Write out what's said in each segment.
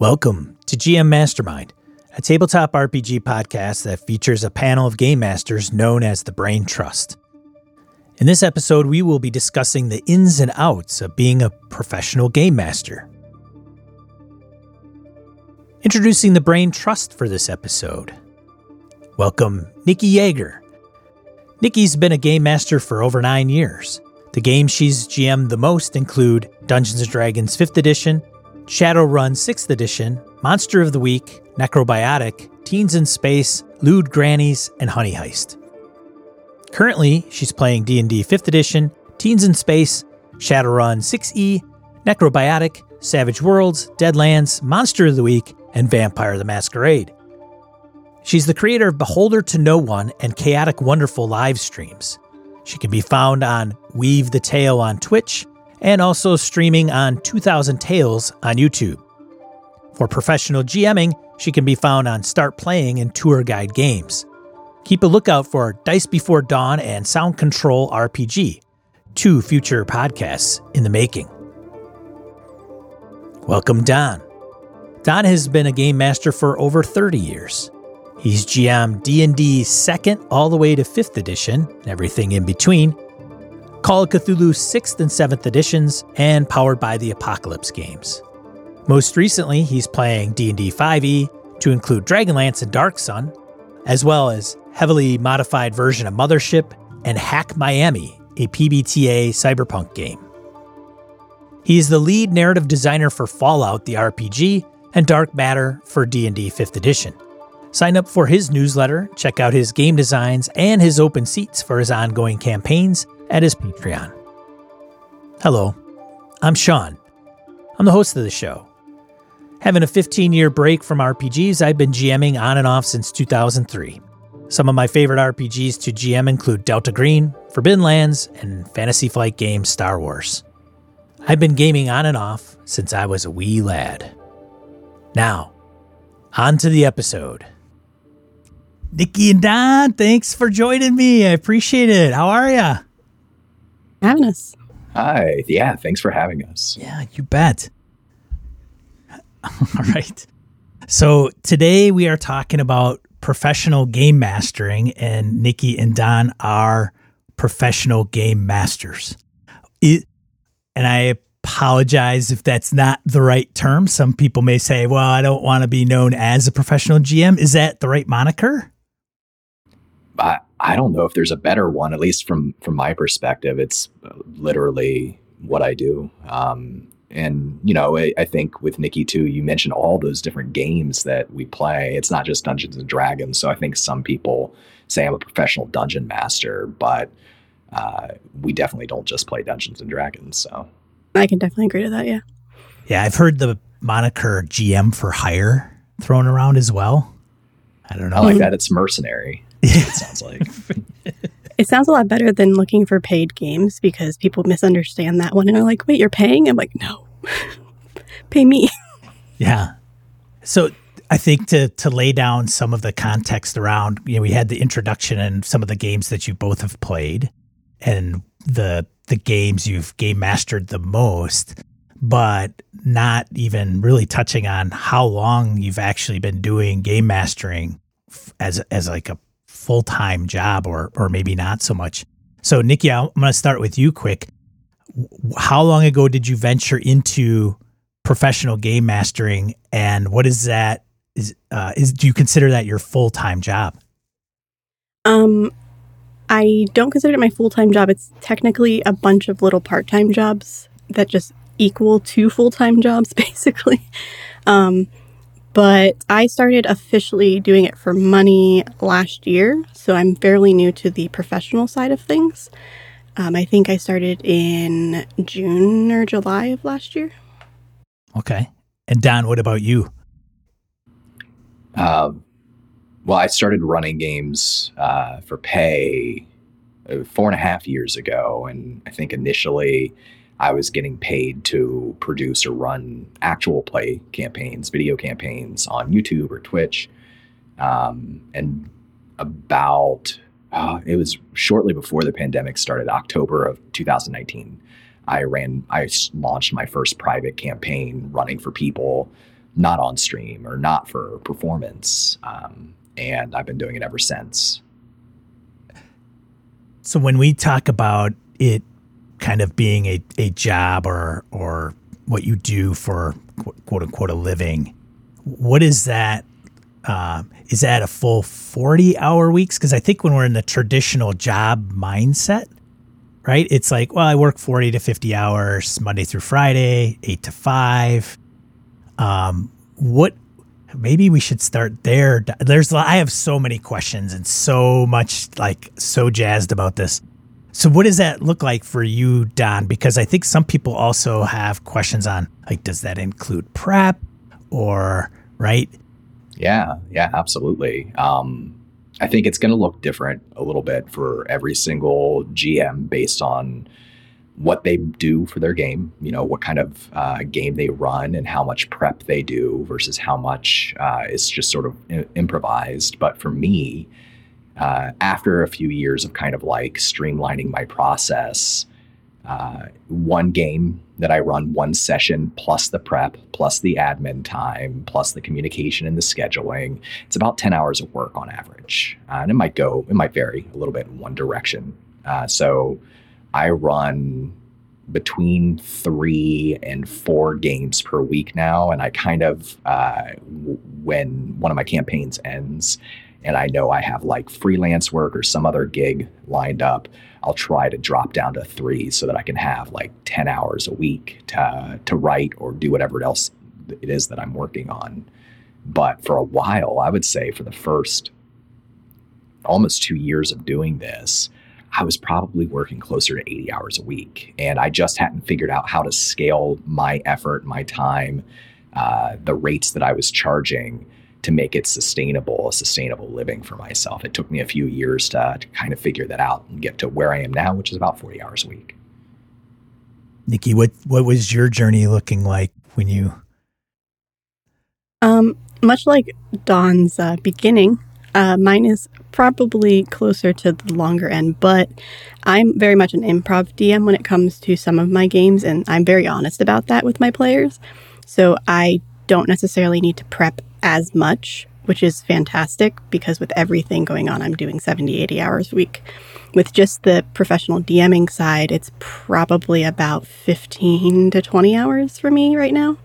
Welcome to GM Mastermind, a tabletop RPG podcast that features a panel of game masters known as the Brain Trust. In this episode, we will be discussing the ins and outs of being a professional game master. Introducing the Brain Trust for this episode. Welcome, Nikki Yeager. Nikki's been a game master for over nine years. The games she's GM'd the most include Dungeons & Dragons 5th Edition, Shadowrun 6th Edition, Monster of the Week, Necrobiotic, Teens in Space, Lewd Grannies, and Honey Heist. Currently, she's playing D&D 5th Edition, Teens in Space, Shadowrun 6e, Necrobiotic, Savage Worlds, Deadlands, Monster of the Week, and Vampire the Masquerade. She's the creator of Beholder to No One and Chaotic Wonderful live streams. She can be found on Weave the Tale on Twitch and also streaming on 2000 Tales on YouTube. For professional GMing, she can be found on Start Playing and Tour Guide Games. Keep a lookout for Dice Before Dawn and Sound Control RPG, two future podcasts in the making. Welcome, Don. Don has been a game master for over 30 years. He's GM D&D 2nd all the way to 5th edition, and everything in between, Call of Cthulhu 6th and 7th editions, and powered by the Apocalypse games. Most recently, he's playing D&D 5e to include Dragonlance and Dark Sun, as well as heavily modified version of Mothership and Hack Miami, a PBTA cyberpunk game. He is the lead narrative designer for Fallout the RPG and Dark Matter for D&D 5th edition. Sign up for his newsletter, check out his game designs and his open seats for his ongoing campaigns at his Patreon. Hello, I'm Sean. I'm the host of the show. Having a 15 year break from RPGs, I've been GMing on and off since 2003. Some of my favorite RPGs to GM include Delta Green, Forbidden Lands, and Fantasy Flight game Star Wars. I've been gaming on and off since I was a wee lad. Now, on to the episode. Nikki and Don, thanks for joining me. I appreciate it. How are you? Having us. Hi. Yeah, thanks for having us. Yeah, you bet. All right. So today we are talking about professional game mastering, and Nikki and Don are professional game masters. It, and I apologize if that's not the right term. Some people may say, well, I don't want to be known as a professional GM. Is that the right moniker? I, I don't know if there's a better one, at least from from my perspective. It's literally what I do. Um, and you know, I, I, think with Nikki too, you mentioned all those different games that we play. It's not just Dungeons and Dragons. So I think some people say I'm a professional dungeon master, but uh, we definitely don't just play Dungeons and Dragons. So I can definitely agree to that. Yeah. Yeah, I've heard the moniker GM for hire thrown around as well. I don't know. I like that. It's mercenary. It sounds like. It sounds a lot better than looking for paid games because people misunderstand that one and are like, wait, you're paying? I'm like, no, pay me. Yeah. So I think to to lay down some of the context around, you know, we had the introduction and some of the games that you both have played and the the games you've game mastered the most, but not even really touching on how long you've actually been doing game mastering as as like a full time job, or or maybe not so much. So, Nikki, I'm going to start with you quick. How long ago did you venture into professional game mastering, and what is that? Is uh, is do you consider that your full time job? Um, I don't consider it my full time job. It's technically a bunch of little part time jobs that just equal two full time jobs, basically. Um, but I started officially doing it for money last year, so I'm fairly new to the professional side of things. Um, I think I started in June or July of last year. Okay. And Don, what about you? Um, well, I started running games uh, for pay uh, four and a half years ago, and I think initially I was getting paid to produce or run actual play campaigns, video campaigns on YouTube or Twitch. Um, and about, uh, it was shortly before the pandemic started, October of 2019. I ran, I launched my first private campaign running for people not on stream or not for performance. Um, and I've been doing it ever since. So when we talk about it kind of being a, a job or or what you do for quote unquote a living, what is that? Uh, is that a full 40 hour weeks? Because I think when we're in the traditional job mindset, right, it's like, well, I work 40 to 50 hours Monday through Friday, eight to five. Um, what maybe we should start there. There's I have so many questions and so much like so jazzed about this. So what does that look like for you, Don? Because I think some people also have questions on like does that include prep or right? Yeah, yeah, absolutely. Um, I think it's going to look different a little bit for every single GM based on what they do for their game, you know, what kind of uh, game they run and how much prep they do versus how much uh, is just sort of improvised. But for me, uh, after a few years of kind of like streamlining my process, uh, one game that I run, one session plus the prep, plus the admin time, plus the communication and the scheduling, it's about 10 hours of work on average. Uh, and it might go, it might vary a little bit in one direction. Uh, so, I run between three and four games per week now. And I kind of, uh, when one of my campaigns ends and I know I have like freelance work or some other gig lined up, I'll try to drop down to three so that I can have like 10 hours a week to, to write or do whatever else it is that I'm working on. But for a while, I would say for the first almost two years of doing this, I was probably working closer to 80 hours a week. And I just hadn't figured out how to scale my effort, my time, uh, the rates that I was charging to make it sustainable, a sustainable living for myself. It took me a few years to, to kind of figure that out and get to where I am now, which is about 40 hours a week. Nikki, what, what was your journey looking like when you? Um, much like Don's uh, beginning, uh, mine is probably closer to the longer end, but I'm very much an improv DM when it comes to some of my games, and I'm very honest about that with my players. So I don't necessarily need to prep as much, which is fantastic because with everything going on, I'm doing 70, 80 hours a week. With just the professional DMing side, it's probably about 15 to 20 hours for me right now,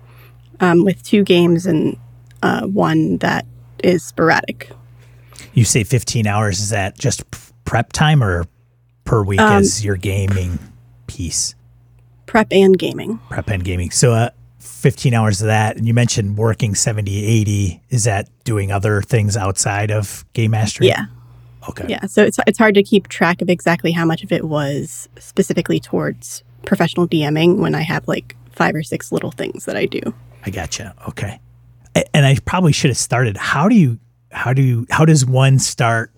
um, with two games and uh, one that is sporadic you say 15 hours. Is that just prep time or per week um, as your gaming piece? Prep and gaming. Prep and gaming. So, uh, 15 hours of that. And you mentioned working 70, 80. Is that doing other things outside of game mastery? Yeah. Okay. Yeah. So it's, it's hard to keep track of exactly how much of it was specifically towards professional DMing when I have like five or six little things that I do. I gotcha. Okay. And I probably should have started. How do you how do you, how does one start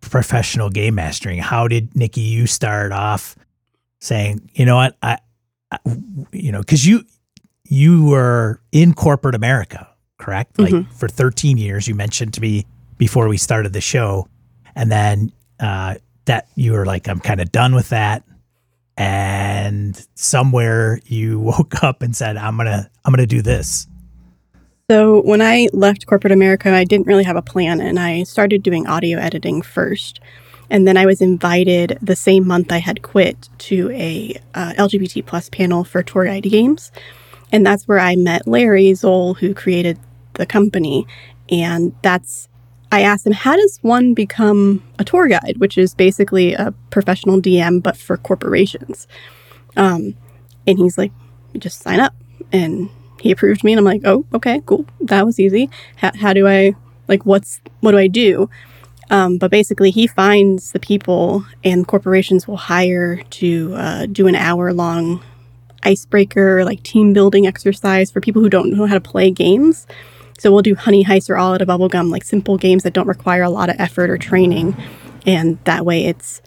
professional game mastering? How did Nikki you start off saying, you know what, I, I you know, because you you were in corporate America, correct? Like mm-hmm. for 13 years. You mentioned to me before we started the show, and then uh, that you were like, I'm kind of done with that. And somewhere you woke up and said, I'm gonna I'm gonna do this. So, when I left corporate America, I didn't really have a plan and I started doing audio editing first. And then I was invited the same month I had quit to a uh, LGBT plus panel for Tour Guide Games. And that's where I met Larry Zoll, who created the company. And that's, I asked him, how does one become a tour guide, which is basically a professional DM, but for corporations? Um, and he's like, just sign up. And he approved me and i'm like oh okay cool that was easy how, how do i like what's what do i do um, but basically he finds the people and corporations will hire to uh, do an hour long icebreaker like team building exercise for people who don't know how to play games so we'll do honey heist or all out of bubblegum like simple games that don't require a lot of effort or training and that way it's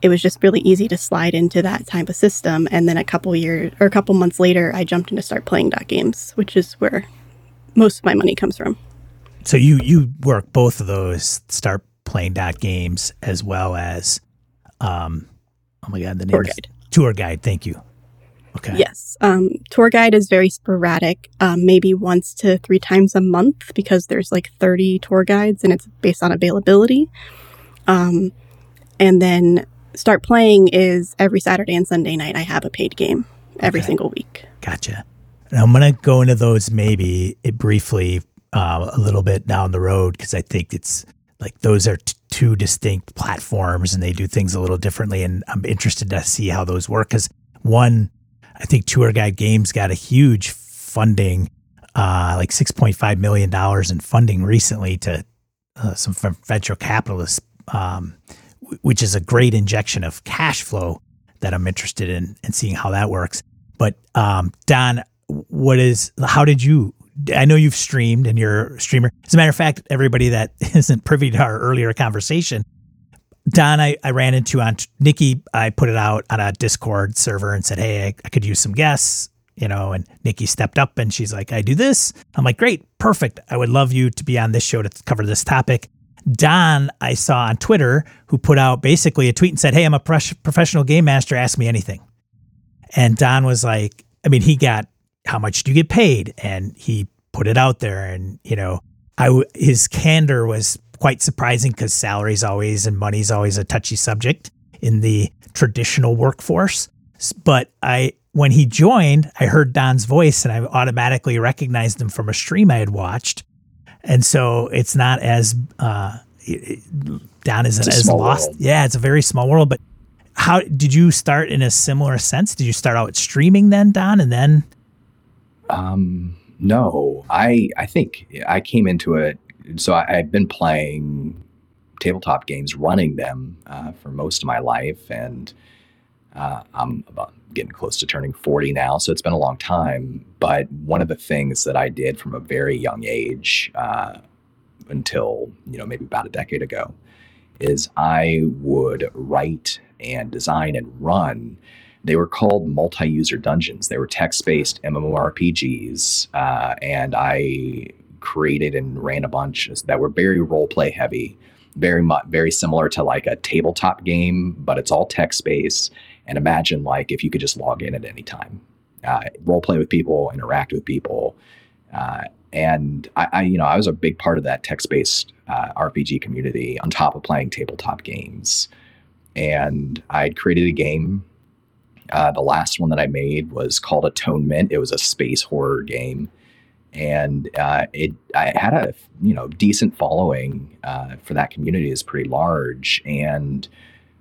it was just really easy to slide into that type of system. And then a couple years or a couple months later, I jumped into start playing dot games, which is where most of my money comes from. So you you work both of those start playing dot games as well as um oh my god the name tour guide tour guide thank you Okay. Yes. Um, tour guide is very sporadic, um, maybe once to three times a month because there's like 30 tour guides and it's based on availability. Um, and then start playing is every Saturday and Sunday night. I have a paid game every Okay. single week. Gotcha. And I'm going to go into those maybe it briefly uh, a little bit down the road because I think it's like those are t- two distinct platforms and they do things a little differently. And I'm interested to see how those work because one, I think Tour Guide Games got a huge funding, uh, like $6.5 million in funding recently to uh, some venture capitalists, um, which is a great injection of cash flow that I'm interested in and seeing how that works. But um, Don, what is? How did you? I know you've streamed and you're a streamer. As a matter of fact, everybody that isn't privy to our earlier conversation, Don, I, I ran into on Nikki. I put it out on a Discord server and said, "Hey, I, I could use some guests." You know, and Nikki stepped up and she's like, "I do this." I'm like, "Great, perfect. I would love you to be on this show to cover this topic." Don, I saw on Twitter, who put out basically a tweet and said, Hey, I'm a pres- professional game master. Ask me anything. And Don was like, I mean, he got, How much do you get paid? And he put it out there. And, you know, I, w- his candor was quite surprising because salary's always and money's always a touchy subject in the traditional workforce. But I, when he joined, I heard Don's voice and I automatically recognized him from a stream I had watched and so it's not as uh, it- Don isn't as lost. world. Yeah, it's a very small world. But how did you start in a similar sense? Did you start out streaming then, Don, and then Um, no, I I think I came into it. So I, I've been playing tabletop games, running them uh, for most of my life, and uh, I'm about getting close to turning 40 now. So it's been a long time. But one of the things that I did from a very young age uh, until you know maybe about a decade ago is I would write and design and run they were called multi-user dungeons. They were text-based MMORPGs, uh, and I created and ran a bunch that were very role-play heavy, very much very similar to like a tabletop game, but it's all text-based. And imagine like if you could just log in at any time, uh, role play with people, interact with people, uh, and I, I, you know, I was a big part of that text-based uh, RPG community on top of playing tabletop games. And I had created a game uh, the last one that I made was called Atonement. It was a space horror game, and uh, it I had a you know decent following uh, for that community. is pretty large, and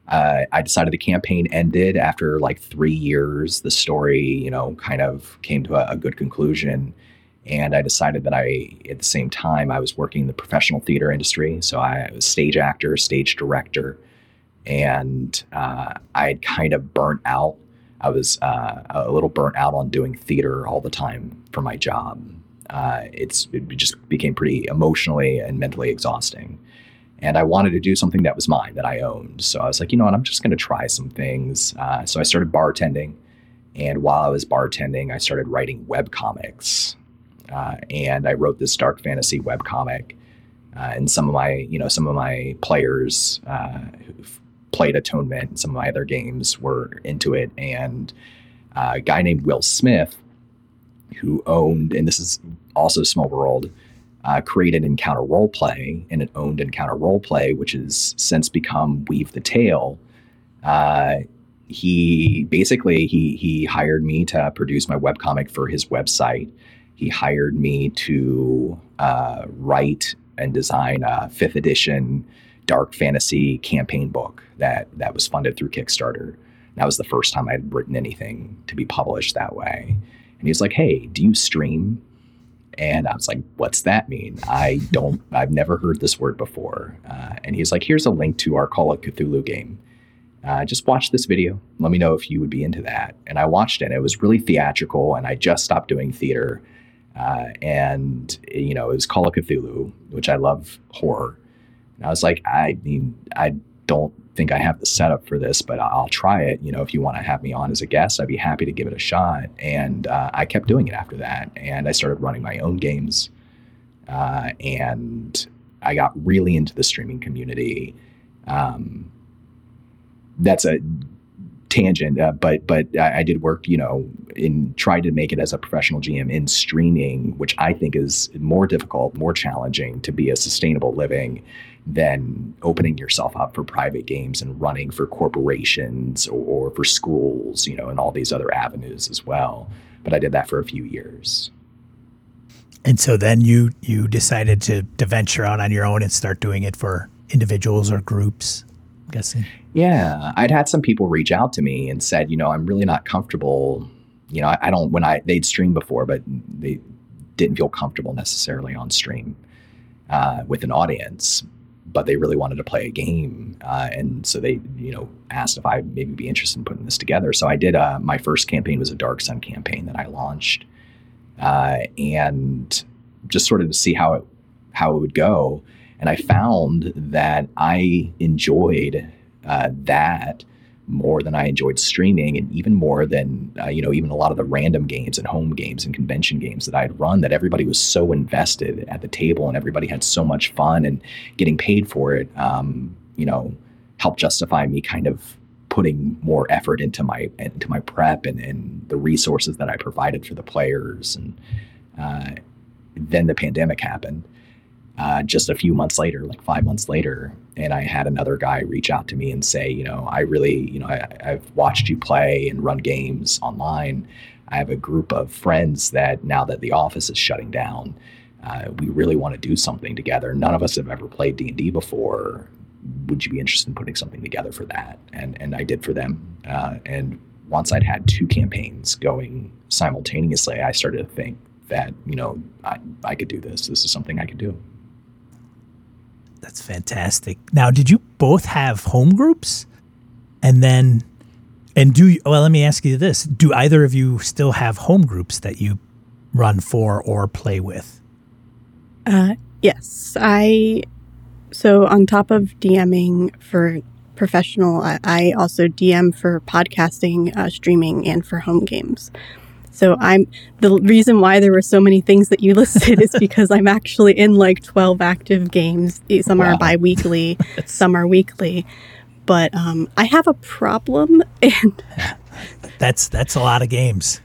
uh, I decided the campaign ended after like three years. The story you know kind of came to a, a good conclusion. And I decided that I, at the same time, I was working in the professional theater industry. So I was stage actor, stage director, and uh, I had kind of burnt out I was uh, a little burnt out on doing theater all the time for my job. Uh, it's it just became pretty emotionally and mentally exhausting, and I wanted to do something that was mine that I owned. So I was like, you know what, I'm just going to try some things. Uh, so I started bartending, and while I was bartending, I started writing web comics, uh, and I wrote this dark fantasy web comic. Uh, and some of my, you know, some of my players uh, who've played Atonement and some of my other games were into it. And uh, a guy named Will Smith, who owned, and this is also Small World, uh, created Encounter Roleplay and it owned Encounter Roleplay, which has since become Weave the Tale. Uh, he basically he he hired me to produce my webcomic for his website. He hired me to uh, write and design a fifth edition dark fantasy campaign book that that was funded through Kickstarter. That was the first time I'd written anything to be published that way. And he's like, "Hey, do you stream?" And I was like, "What's that mean? I don't. I've never heard this word before." Uh, and he's like, "Here's a link to our Call of Cthulhu game. Uh, just watch this video. Let me know if you would be into that." And I watched it. And it was really theatrical, and I just stopped doing theater. Uh, and you know, it was Call of Cthulhu, which I love horror. And I was like, I mean, I don't think I have the setup for this, but I'll try it. You know, if you want to have me on as a guest, I'd be happy to give it a shot. And uh, I kept doing it after that. And I started running my own games. Uh, and I got really into the streaming community. Um, that's a tangent, uh, but but I, I, did work, you know, in tried to make it as a professional GM in streaming, which I think is more difficult, more challenging to be a sustainable living than opening yourself up for private games and running for corporations or, or for schools, you know, and all these other avenues as well. But I did that for a few years. And so then you you decided to to venture out on your own and start doing it for individuals or groups. I'm guessing. Yeah, I'd had some people reach out to me and said, you know, I'm really not comfortable. You know, I, I don't when I they'd stream before, but they didn't feel comfortable necessarily on stream uh, with an audience but they really wanted to play a game, uh, and so they, you know, asked if I maybe be interested in putting this together. So I did. Uh, my first campaign was a Dark Sun campaign that I launched, uh, and just sort of to see how it how it would go. And I found that I enjoyed uh, that more than I enjoyed streaming, and even more than uh, you know, even a lot of the random games and home games and convention games that I had run. That everybody was so invested at the table, and everybody had so much fun, and getting paid for it. Um, you know, helped justify me kind of putting more effort into my into my prep and, and the resources that I provided for the players. And uh, then the pandemic happened, uh, just a few months later, like five months later, and I had another guy reach out to me and say, you know, I really, you know, I, I've watched you play and run games online. I have a group of friends that now that the office is shutting down, uh, we really want to do something together. None of us have ever played D and D before. Would you be interested in putting something together for that? And and I did for them. Uh, and once I'd had two campaigns going simultaneously, I started to think that you know I, I could do this. This is something I could do. That's fantastic. Now, did you both have home groups? And then, and do you, well, let me ask you this. Do either of you still have home groups that you run for or play with? Uh, yes. I, so on top of DMing for professional, I, I also DM for podcasting, uh, streaming, and for home games. So I'm the reason why there were so many things that you listed is because I'm actually in like 12 active games. Some wow. are bi-weekly, some are weekly. But um, I have a problem and that's that's a lot of games.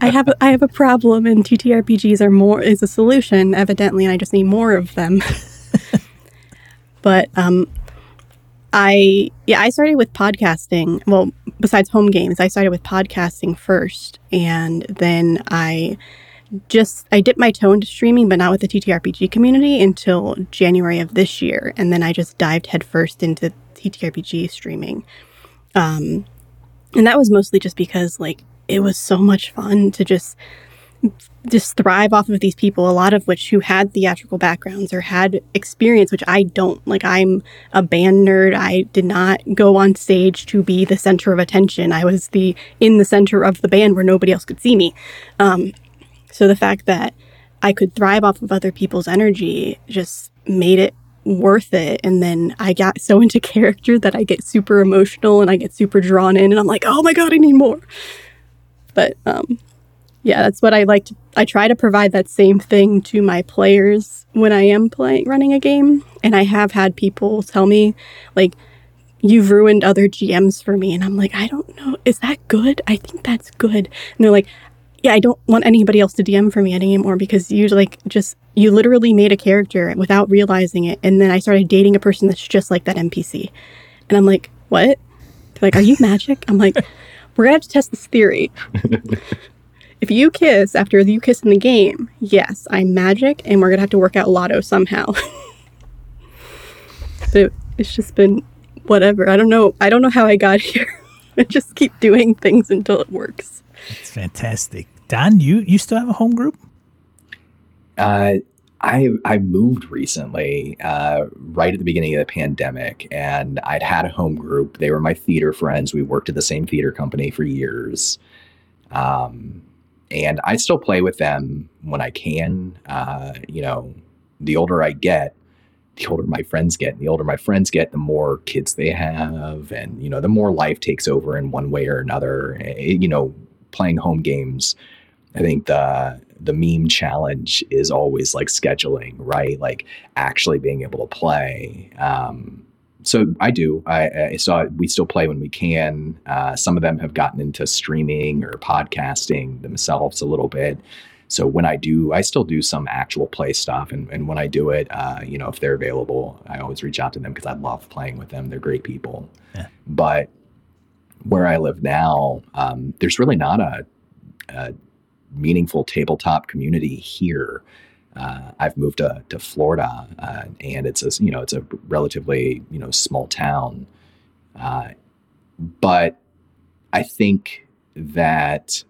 I have a, I have a problem and TTRPGs are more is a solution evidently and I just need more of them. but um, I yeah, I started with podcasting. Well, besides home games, I started with podcasting first and then I just I dipped my toe into streaming, but not with the TTRPG community until January of this year, and then I just dived headfirst into TTRPG streaming. Um, and that was mostly just because like it was so much fun to just just thrive off of these people, a lot of which who had theatrical backgrounds or had experience, which I don't. Like, I'm a band nerd. I did not go on stage to be the center of attention. I was the in the center of the band where nobody else could see me. Um, so the fact that I could thrive off of other people's energy just made it worth it. And then I got so into character that I get super emotional and I get super drawn in, and I'm like, oh my god, I need more. But um, yeah, that's what I like to I try to provide that same thing to my players when I am playing running a game. And I have had people tell me like you've ruined other GMs for me and I'm like, I don't know, is that good? I think that's good. And they're like, yeah, I don't want anybody else to DM for me anymore because you like just you literally made a character without realizing it. And then I started dating a person that's just like that NPC. And I'm like, what? They're like, are you magic? I'm like, we're gonna have to test this theory. If you kiss after you kiss in the game, yes, I'm magic and we're going to have to work out lotto somehow. but it's just been whatever. I don't know. I don't know how I got here. I just keep doing things until it works. It's fantastic. Don, you you still have a home group? Uh, I I moved recently, uh, right at the beginning of the pandemic, and I'd had a home group. They were my theater friends. We worked at the same theater company for years. Um, and I still play with them when I can. Uh, you know, the older I get, the older my friends get. And the older my friends get, the more kids they have, and you know, the more life takes over in one way or another. It, eh, you know, playing home games. I think the the meme challenge is always like scheduling, right? Like actually being able to play. Um, so I do. I, I saw we still play when we can. Uh, some of them have gotten into streaming or podcasting themselves a little bit. So when I do, I still do some actual play stuff, and, and when I do it, uh, you know, if they're available, I always reach out to them because I love playing with them. They're great people. Yeah. But where I live now, um, there's really not a, a, meaningful tabletop community here. Uh, I've moved to, to Florida, uh, and it's a you know it's a relatively you know small town, uh, but I think that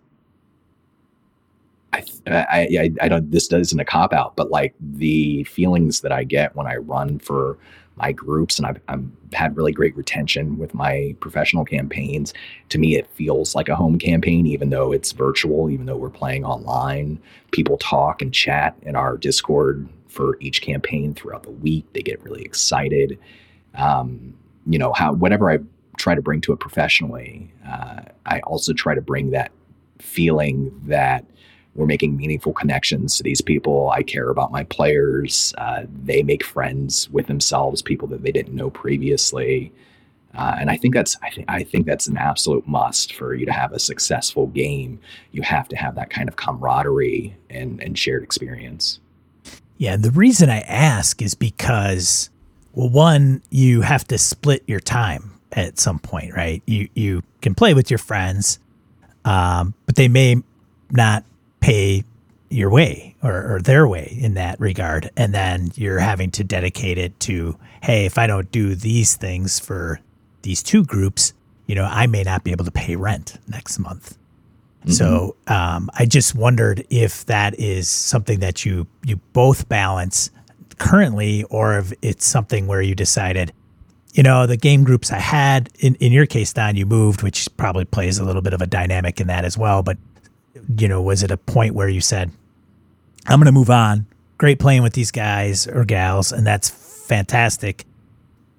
I, I, I, I don't, this isn't a cop out, but like the feelings that I get when I run for my groups and I've, I've had really great retention with my professional campaigns. To me, it feels like a home campaign, even though it's virtual, even though we're playing online. People talk and chat in our Discord for each campaign throughout the week. They get really excited. Um, you know, how whatever I try to bring to it professionally, uh, I also try to bring that feeling that we're making meaningful connections to these people. I care about my players. Uh, they make friends with themselves, people that they didn't know previously. Uh, and I think that's I think I think that's an absolute must for you to have a successful game. You have to have that kind of camaraderie and, and shared experience. Yeah, the reason I ask is because well, one, you have to split your time at some point, right? You you can play with your friends, um, but they may not pay your way or, or, their way in that regard. And then you're having to dedicate it to, hey, if I don't do these things for these two groups, you know, I may not be able to pay rent next month. Mm-hmm. So um, I just wondered if that is something that you you both balance currently, or if it's something where you decided, you know, the game groups I had in in your case, Don, you moved, which probably plays a little bit of a dynamic in that as well. But you know, was it a point where you said, I'm going to move on? Great playing with these guys or gals, and that's fantastic.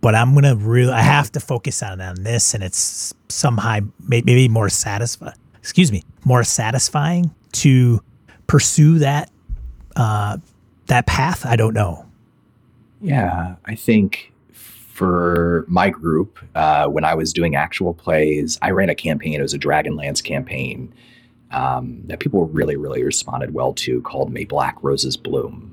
But I'm going to really, I have to focus on, on this, and it's somehow maybe more satisfying, excuse me, more satisfying to pursue that, uh, that path. I don't know. Yeah, I think for my group, uh, when I was doing actual plays, I ran a campaign. It was a Dragonlance campaign um, that people really, really responded well to called May Black Roses Bloom.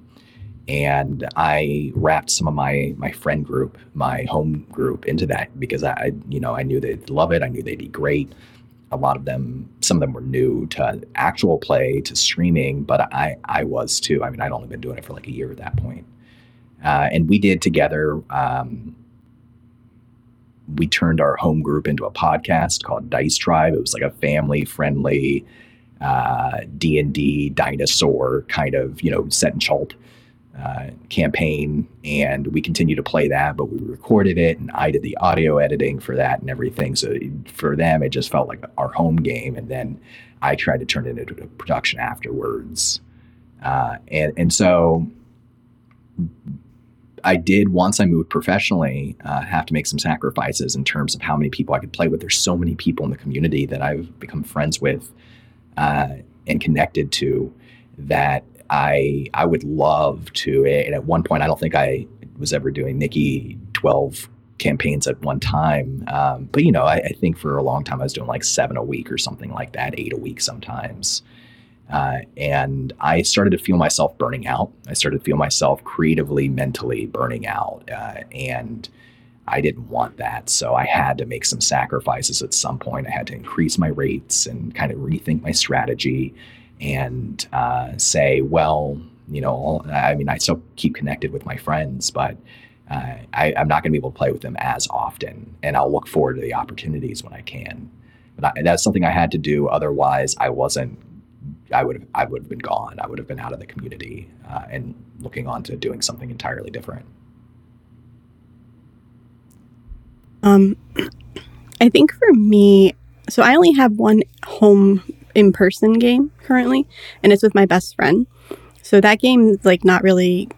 And I wrapped some of my my friend group, my home group, into that because I, you know, I knew they'd love it. I knew they'd be great. A lot of them, some of them were new to actual play, to streaming, but I, I was too. I mean, I'd only been doing it for like a year at that point. Uh, and we did together. Um, we turned our home group into a podcast called Dice Tribe. It was like a family friendly D and D dinosaur kind of you know set in Chult uh, campaign, and we continue to play that. But we recorded it, and I did the audio editing for that and everything. So for them, it just felt like our home game, and then I tried to turn it into a production afterwards, uh, and and so. I did once I moved professionally uh, have to make some sacrifices in terms of how many people I could play with. There's so many people in the community that I've become friends with uh, and connected to that I I would love to. And at one point, I don't think I was ever doing Nikki twelve campaigns at one time. Um, but you know, I, I, think for a long time I was doing like seven a week or something like that, eight a week sometimes. Uh, and I started to feel myself burning out. I started to feel myself creatively, mentally burning out, uh, and I didn't want that. So I had to make some sacrifices at some point. I had to increase my rates and kind of rethink my strategy and uh, say, well, you know, I mean, I still keep connected with my friends, but uh, I, am not going to be able to play with them as often. And I'll look forward to the opportunities when I can. But that's something I had to do. Otherwise, I wasn't. I would have. I would have been gone. I would have been out of the community uh, and looking on to doing something entirely different. Um, I think for me, so I only have one home in person game currently, and it's with my best friend. So that game is like not really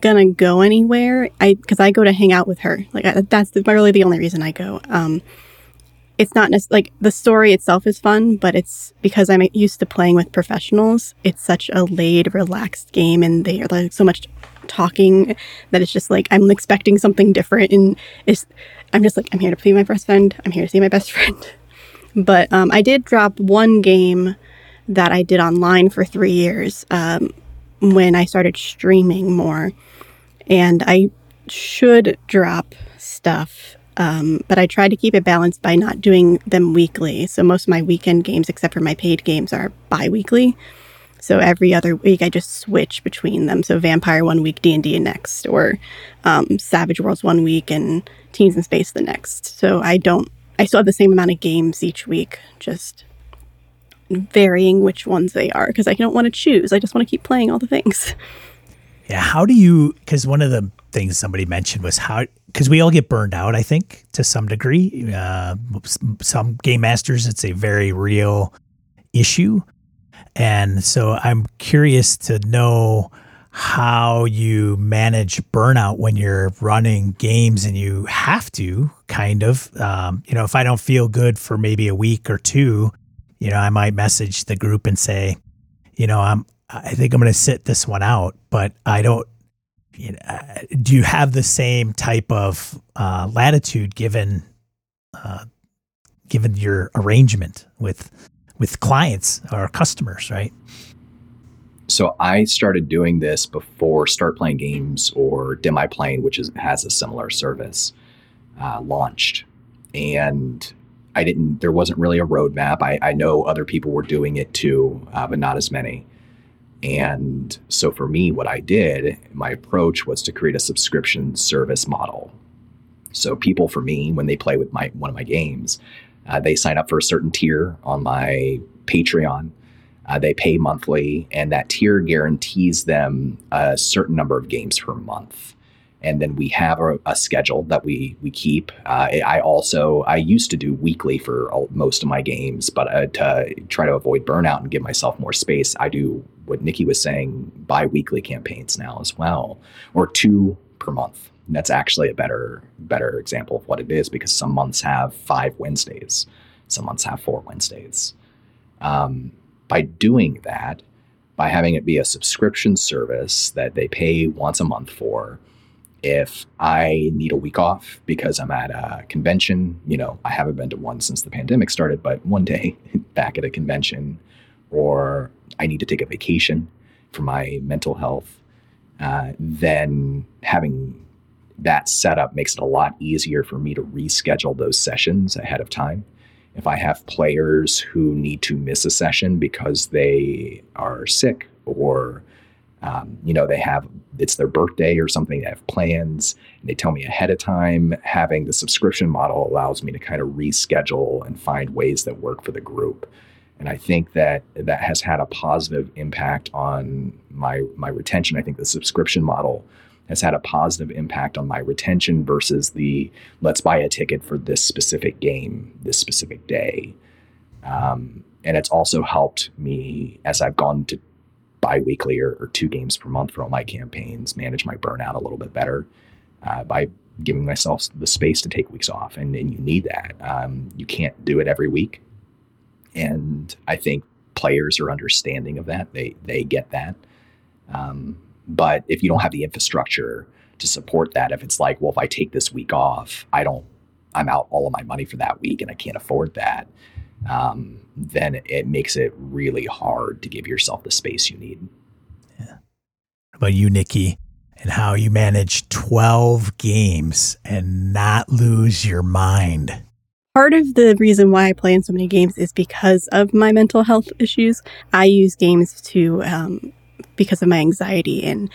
gonna go anywhere. I because I go to hang out with her. Like I, that's really the only reason I go. Um, it's not necessarily like the story itself is fun, but it's because I'm used to playing with professionals. It's such a laid, relaxed game, and they are like so much talking that it's just like I'm expecting something different, and it's I'm just like I'm here to play my best friend. I'm here to see my best friend. But um, I did drop one game that I did online for three years um, when I started streaming more, and I should drop stuff um, but I try to keep it balanced by not doing them weekly. So most of my weekend games, except for my paid games, are bi-weekly. So every other week, I just switch between them. So Vampire one week, D and D next, or um, Savage Worlds one week, and Teens in Space the next. So I don't. I still have the same amount of games each week, just varying which ones they are because I don't want to choose. I just want to keep playing all the things. Yeah. How do you? Because one of the things somebody mentioned was how because we all get burned out. I think to some degree. Uh, some game masters, it's a very real issue, and so I'm curious to know how you manage burnout when you're running games and you have to kind of um, you know if i don't feel good for maybe a week or two you know i might message the group and say you know i'm i think i'm going to sit this one out but i don't you know, uh, do you have the same type of uh, latitude given uh, given your arrangement with with clients or customers, right? So I started doing this before Start Playing Games or Demiplane, which is, has a similar service, uh, launched, and I didn't. There wasn't really a roadmap. I, I know other people were doing it too, uh, but not as many. And so for me, what I did, my approach was to create a subscription service model. So people for me, when they play with my one of my games, uh, they sign up for a certain tier on my Patreon. Uh, they pay monthly, and that tier guarantees them a certain number of games per month and then we have a, a schedule that we we keep. Uh, I also I used to do weekly for all, most of my games, but uh, to try to avoid burnout and give myself more space, I do what Nikki was saying bi-weekly campaigns now as well, or two per month. And that's actually a better better example of what it is because some months have five Wednesdays, some months have four Wednesdays. Um, by doing that, by having it be a subscription service that they pay once a month for if I need a week off because I'm at a convention, you know, I haven't been to one since the pandemic started, but one day back at a convention, or I need to take a vacation for my mental health, uh, then having that setup makes it a lot easier for me to reschedule those sessions ahead of time. If I have players who need to miss a session because they are sick or um, you know, they have it's their birthday or something. They have plans, and they tell me ahead of time. Having the subscription model allows me to kind of reschedule and find ways that work for the group. And I think that that has had a positive impact on my my retention. I think the subscription model has had a positive impact on my retention versus the let's buy a ticket for this specific game this specific day. Um, and it's also helped me as I've gone to biweekly or, or two games per month for all my campaigns, manage my burnout a little bit better uh, by giving myself the space to take weeks off. And, and you need that. Um, you can't do it every week. And I think players are understanding of that. They, they get that. Um, but if you don't have the infrastructure to support that, if it's like, well, if I take this week off, I don't, I'm out all of my money for that week and I can't afford that um, then it makes it really hard to give yourself the space you need. Yeah. What about you, Nikki, and how you manage 12 games and not lose your mind? Part of the reason why I play in so many games is because of my mental health issues. I use games to, um, because of my anxiety and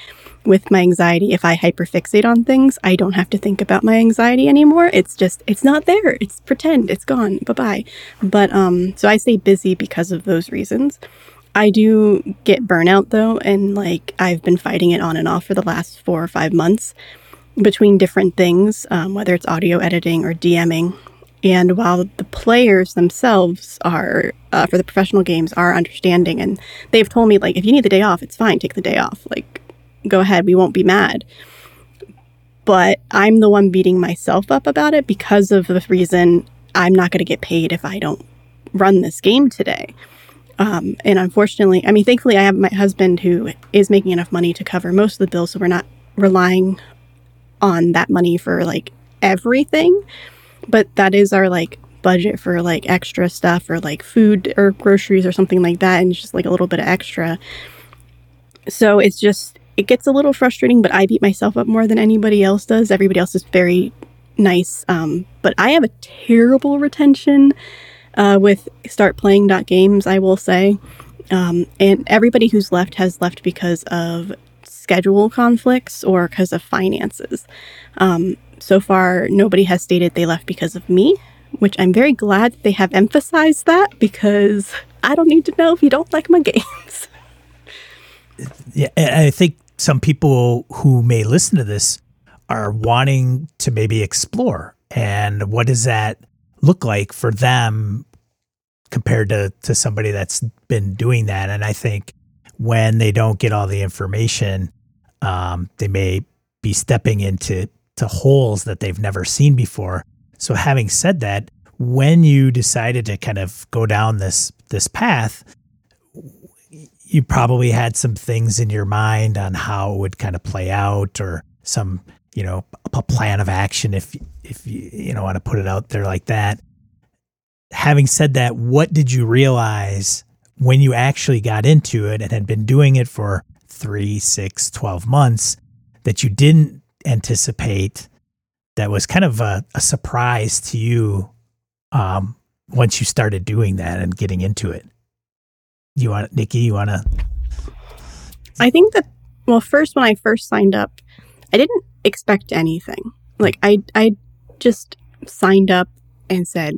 with my anxiety, if I hyperfixate on things, I don't have to think about my anxiety anymore. It's just, it's not there. It's pretend, it's gone. Bye bye. But, um, so I stay busy because of those reasons. I do get burnout though, and like I've been fighting it on and off for the last four or five months between different things, um, whether it's audio editing or DMing. And while the players themselves are, uh, for the professional games, are understanding, and they've told me, like, if you need the day off, it's fine, take the day off. Like, go ahead, we won't be mad. But I'm the one beating myself up about it because of the reason I'm not going to get paid if I don't run this game today. Um, and unfortunately, I mean, thankfully, I have my husband who is making enough money to cover most of the bills, so we're not relying on that money for like everything. But that is our like budget for like extra stuff or like food or groceries or something like that, and just like a little bit of extra. So it's just it gets a little frustrating, but I beat myself up more than anybody else does. Everybody else is very nice, um, but I have a terrible retention uh, with start playing games. I will say, um, and everybody who's left has left because of schedule conflicts or because of finances. Um, so far, nobody has stated they left because of me, which I'm very glad they have emphasized that because I don't need to know if you don't like my games. Yeah, I think some people who may listen to this are wanting to maybe explore and what does that look like for them compared to to somebody that's been doing that and i think when they don't get all the information um, they may be stepping into to holes that they've never seen before. So having said that when you decided to kind of go down this this path you probably had some things in your mind on how it would kind of play out or some you know a plan of action if if you you know want to put it out there like that. Having said that what did you realize when you actually got into it and had been doing it for three six 12 months that you didn't anticipate that was kind of a, a surprise to you um, once you started doing that and getting into it you want Nikki you want to i think that well first when i first signed up i didn't expect anything. Like I I just signed up and said,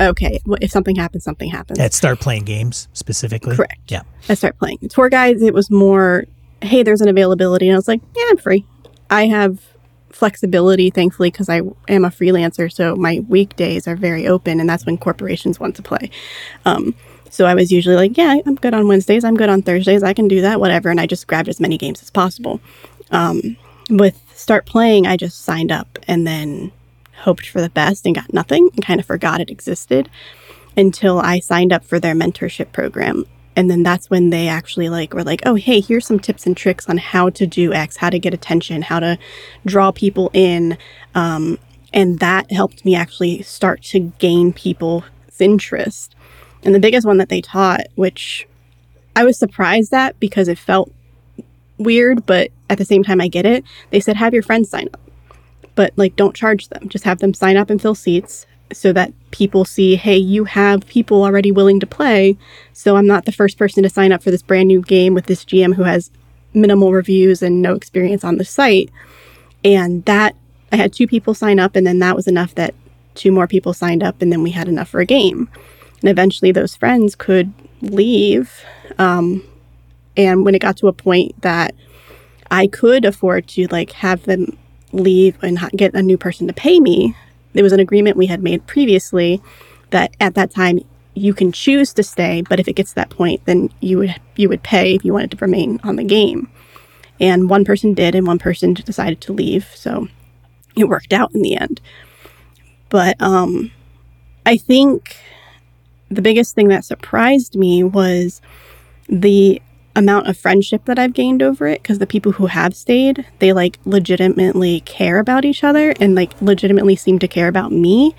okay, well, if something happens, something happens. At Start Playing Games specifically. Correct. Yeah. I start playing tour guides. It was more, hey, there's an availability, and I was like, yeah, I'm free. I have flexibility, thankfully, because I am a freelancer, so my weekdays are very open, and that's when corporations want to play. Um, so I was usually like, yeah, I'm good on Wednesdays. I'm good on Thursdays. I can do that, whatever. And I just grabbed as many games as possible. Um, with Start Playing, I just signed up and then hoped for the best and got nothing and kind of forgot it existed until I signed up for their mentorship program. And then that's when they actually like were like, "Oh, hey, here's some tips and tricks on how to do X, how to get attention, how to draw people in." Um, and that helped me actually start to gain people's interest. And the biggest one that they taught, which I was surprised at because it felt weird, but at the same time, I get it. They said, have your friends sign up, but like, don't charge them. Just have them sign up and fill seats so that people see, hey, you have people already willing to play. So I'm not the first person to sign up for this brand new game with this GM who has minimal reviews and no experience on the site. And that I had two people sign up, and then that was enough that two more people signed up, and then we had enough for a game. And eventually, those friends could leave. Um, and when it got to a point that I could afford to like have them leave and get a new person to pay me, there was an agreement we had made previously that at that time you can choose to stay, but if it gets to that point, then you would you would pay if you wanted to remain on the game. And one person did, and one person decided to leave, so it worked out in the end. But um, I think the biggest thing that surprised me was the amount of friendship that I've gained over it because the people who have stayed, they like legitimately care about each other and like legitimately seem to care about me.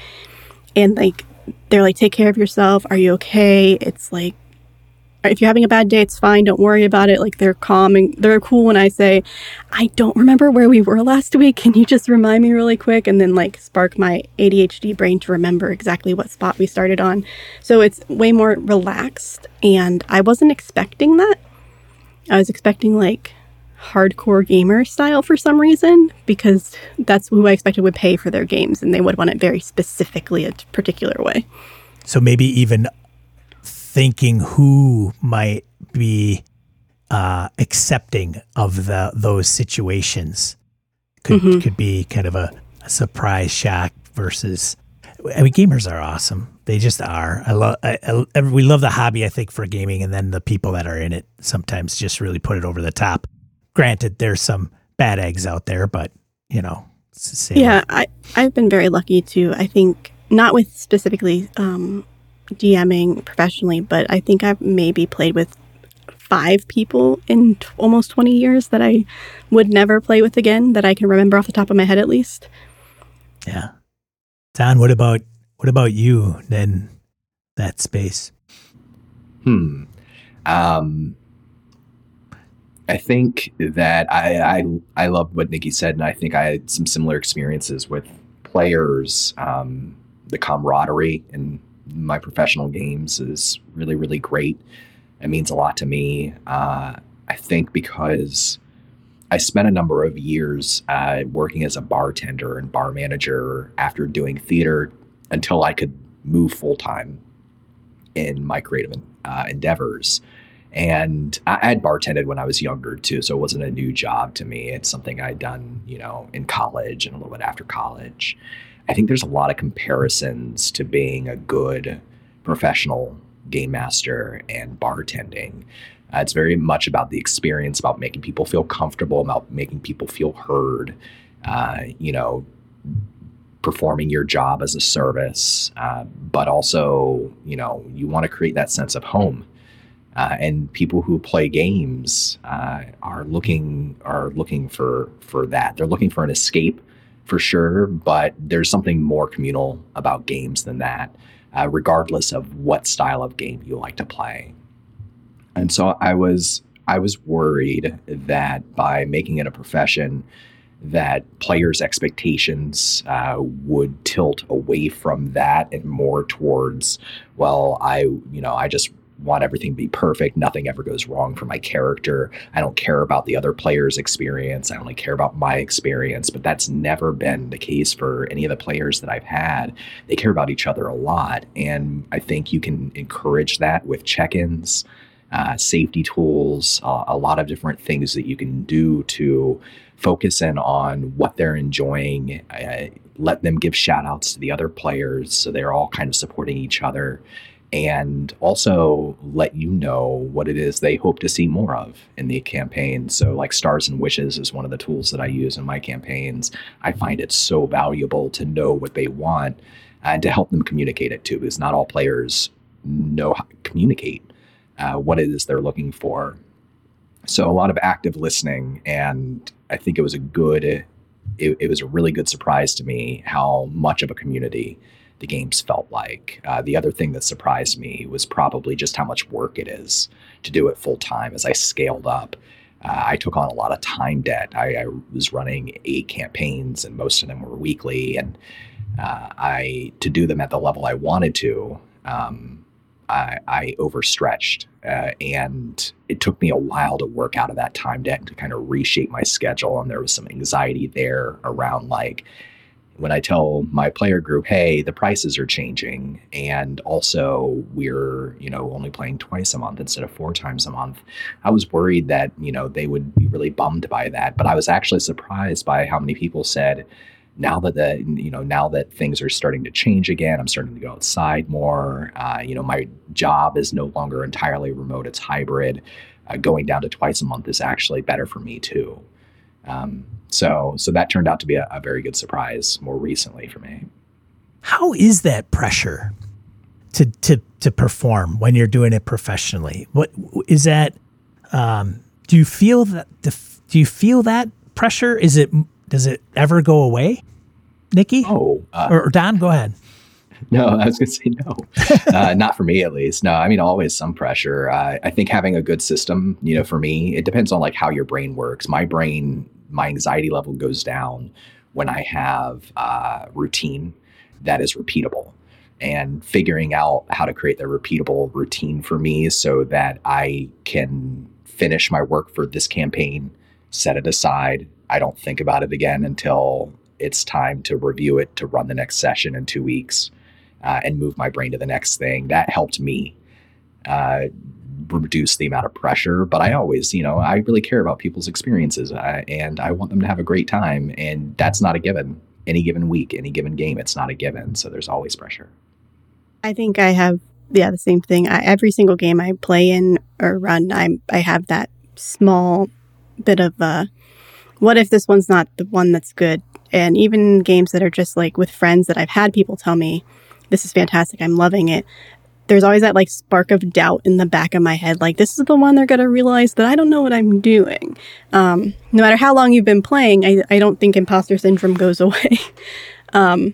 And like they're like, take care of yourself. Are you okay? It's like, if you're having a bad day, it's fine. Don't worry about it. Like they're calm and they're cool when I say, I don't remember where we were last week. Can you just remind me really quick? And then like spark my ADHD brain to remember exactly what spot we started on. So it's way more relaxed. And I wasn't expecting that I was expecting like hardcore gamer style for some reason because that's who I expected would pay for their games and they would want it very specifically a particular way. So maybe even thinking who might be uh, accepting of the those situations could mm-hmm. could be kind of a, a surprise shock versus I mean, gamers are awesome. They just are. I love. I, I, we love the hobby. I think for gaming, and then the people that are in it sometimes just really put it over the top. Granted, there's some bad eggs out there, but you know, yeah, I I've been very lucky to. I think not with specifically um, DMing professionally, but I think I've maybe played with five people in t- almost 20 years that I would never play with again that I can remember off the top of my head at least. Yeah. Don, what about what about you then that space? Hmm. Um I think that I, I I love what Nikki said, and I think I had some similar experiences with players. Um, the camaraderie in my professional games is really really great. It means a lot to me. Uh, I think because I spent a number of years uh, working as a bartender and bar manager after doing theater until I could move full time in my creative uh, endeavors. And I had bartended when I was younger too, so it wasn't a new job to me. It's something I'd done, you know, in college and a little bit after college. I think there's a lot of comparisons to being a good professional game master and bartending. Uh, it's very much about the experience, about making people feel comfortable, about making people feel heard. Uh, you know, performing your job as a service, uh, but also, you know, you want to create that sense of home. Uh, and people who play games uh, are looking are looking for for that. They're looking for an escape, for sure. But there's something more communal about games than that, uh, regardless of what style of game you like to play. And so I was I was worried that by making it a profession, that players' expectations uh, would tilt away from that and more towards, well, I you know I just want everything to be perfect. Nothing ever goes wrong for my character. I don't care about the other player's experience. I only care about my experience. But that's never been the case for any of the players that I've had. They care about each other a lot. And I think you can encourage that with check ins. Uh, safety tools, uh, a lot of different things that you can do to focus in on what they're enjoying, let them give shout outs to the other players so they're all kind of supporting each other and also let you know what it is they hope to see more of in the campaign. So, like Stars and Wishes is one of the tools that I use in my campaigns. I find it so valuable to know what they want and to help them communicate it too, because not all players know how to communicate uh, what it is they're looking for. So, a lot of active listening, and I think it was a good, it, it was a really good surprise to me how much of a community the games felt like. Uh, the other thing that surprised me was probably just how much work it is to do it full time as I scaled up. Uh, I took on a lot of time debt. I, I, was running eight campaigns, and most of them were weekly. And uh, I to do them at the level I wanted to, um, I, I, overstretched, uh, and it took me a while to work out of that time and to kind of reshape my schedule. And there was some anxiety there around like when I tell my player group, hey, the prices are changing, and also we're, you know, only playing twice a month instead of four times a month, I was worried that, you know, they would be really bummed by that. But I was actually surprised by how many people said, now that the you know now that things are starting to change again i'm starting to go outside more uh, you know my job is no longer entirely remote it's hybrid uh, going down to twice a month is actually better for me too um, so so that turned out to be a, a very good surprise more recently for me. How is that pressure to to to perform when you're doing it professionally? What is that? Um, do you feel that? Do you feel that pressure? Is it does it ever go away, Nikki? Oh, uh, or, or Don, go ahead. No, I was going to say no. uh, not for me, at least. No, I mean, always some pressure. Uh, I think having a good system, you know, for me, it depends on like how your brain works. My brain my anxiety level goes down when I have uh, routine that is repeatable and figuring out how to create the repeatable routine for me so that I can finish my work for this campaign, set it aside. I don't think about it again until it's time to review it to run the next session in two weeks uh, and move my brain to the next thing. That helped me uh, reduce the amount of pressure. But I always, you know, I really care about people's experiences uh, and I want them to have a great time. And that's not a given. Any given week, any given game, it's not a given. So there's always pressure. I think I have, yeah, the same thing. I, every single game I play in or run, I I have that small bit of uh, what if this one's not the one that's good And even games that are just like with friends that I've had people tell me, this is fantastic, I'm loving it. There's always that like spark of doubt in the back of my head, like this is the one they're gonna realize that I don't know what I'm doing. Um, no matter how long you've been playing, I, I don't think imposter syndrome goes away. um,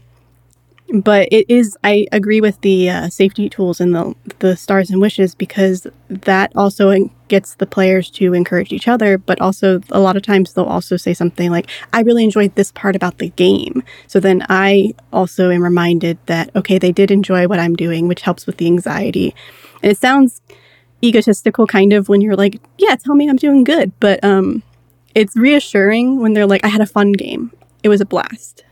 but it is i agree with the uh, safety tools and the the stars and wishes because that also gets the players to encourage each other but also a lot of times they'll also say something like i really enjoyed this part about the game. So then i also am reminded that okay they did enjoy what i'm doing which helps with the anxiety. And it sounds egotistical kind of when you're like yeah tell me i'm doing good but um it's reassuring when they're like i had a fun game. It was a blast.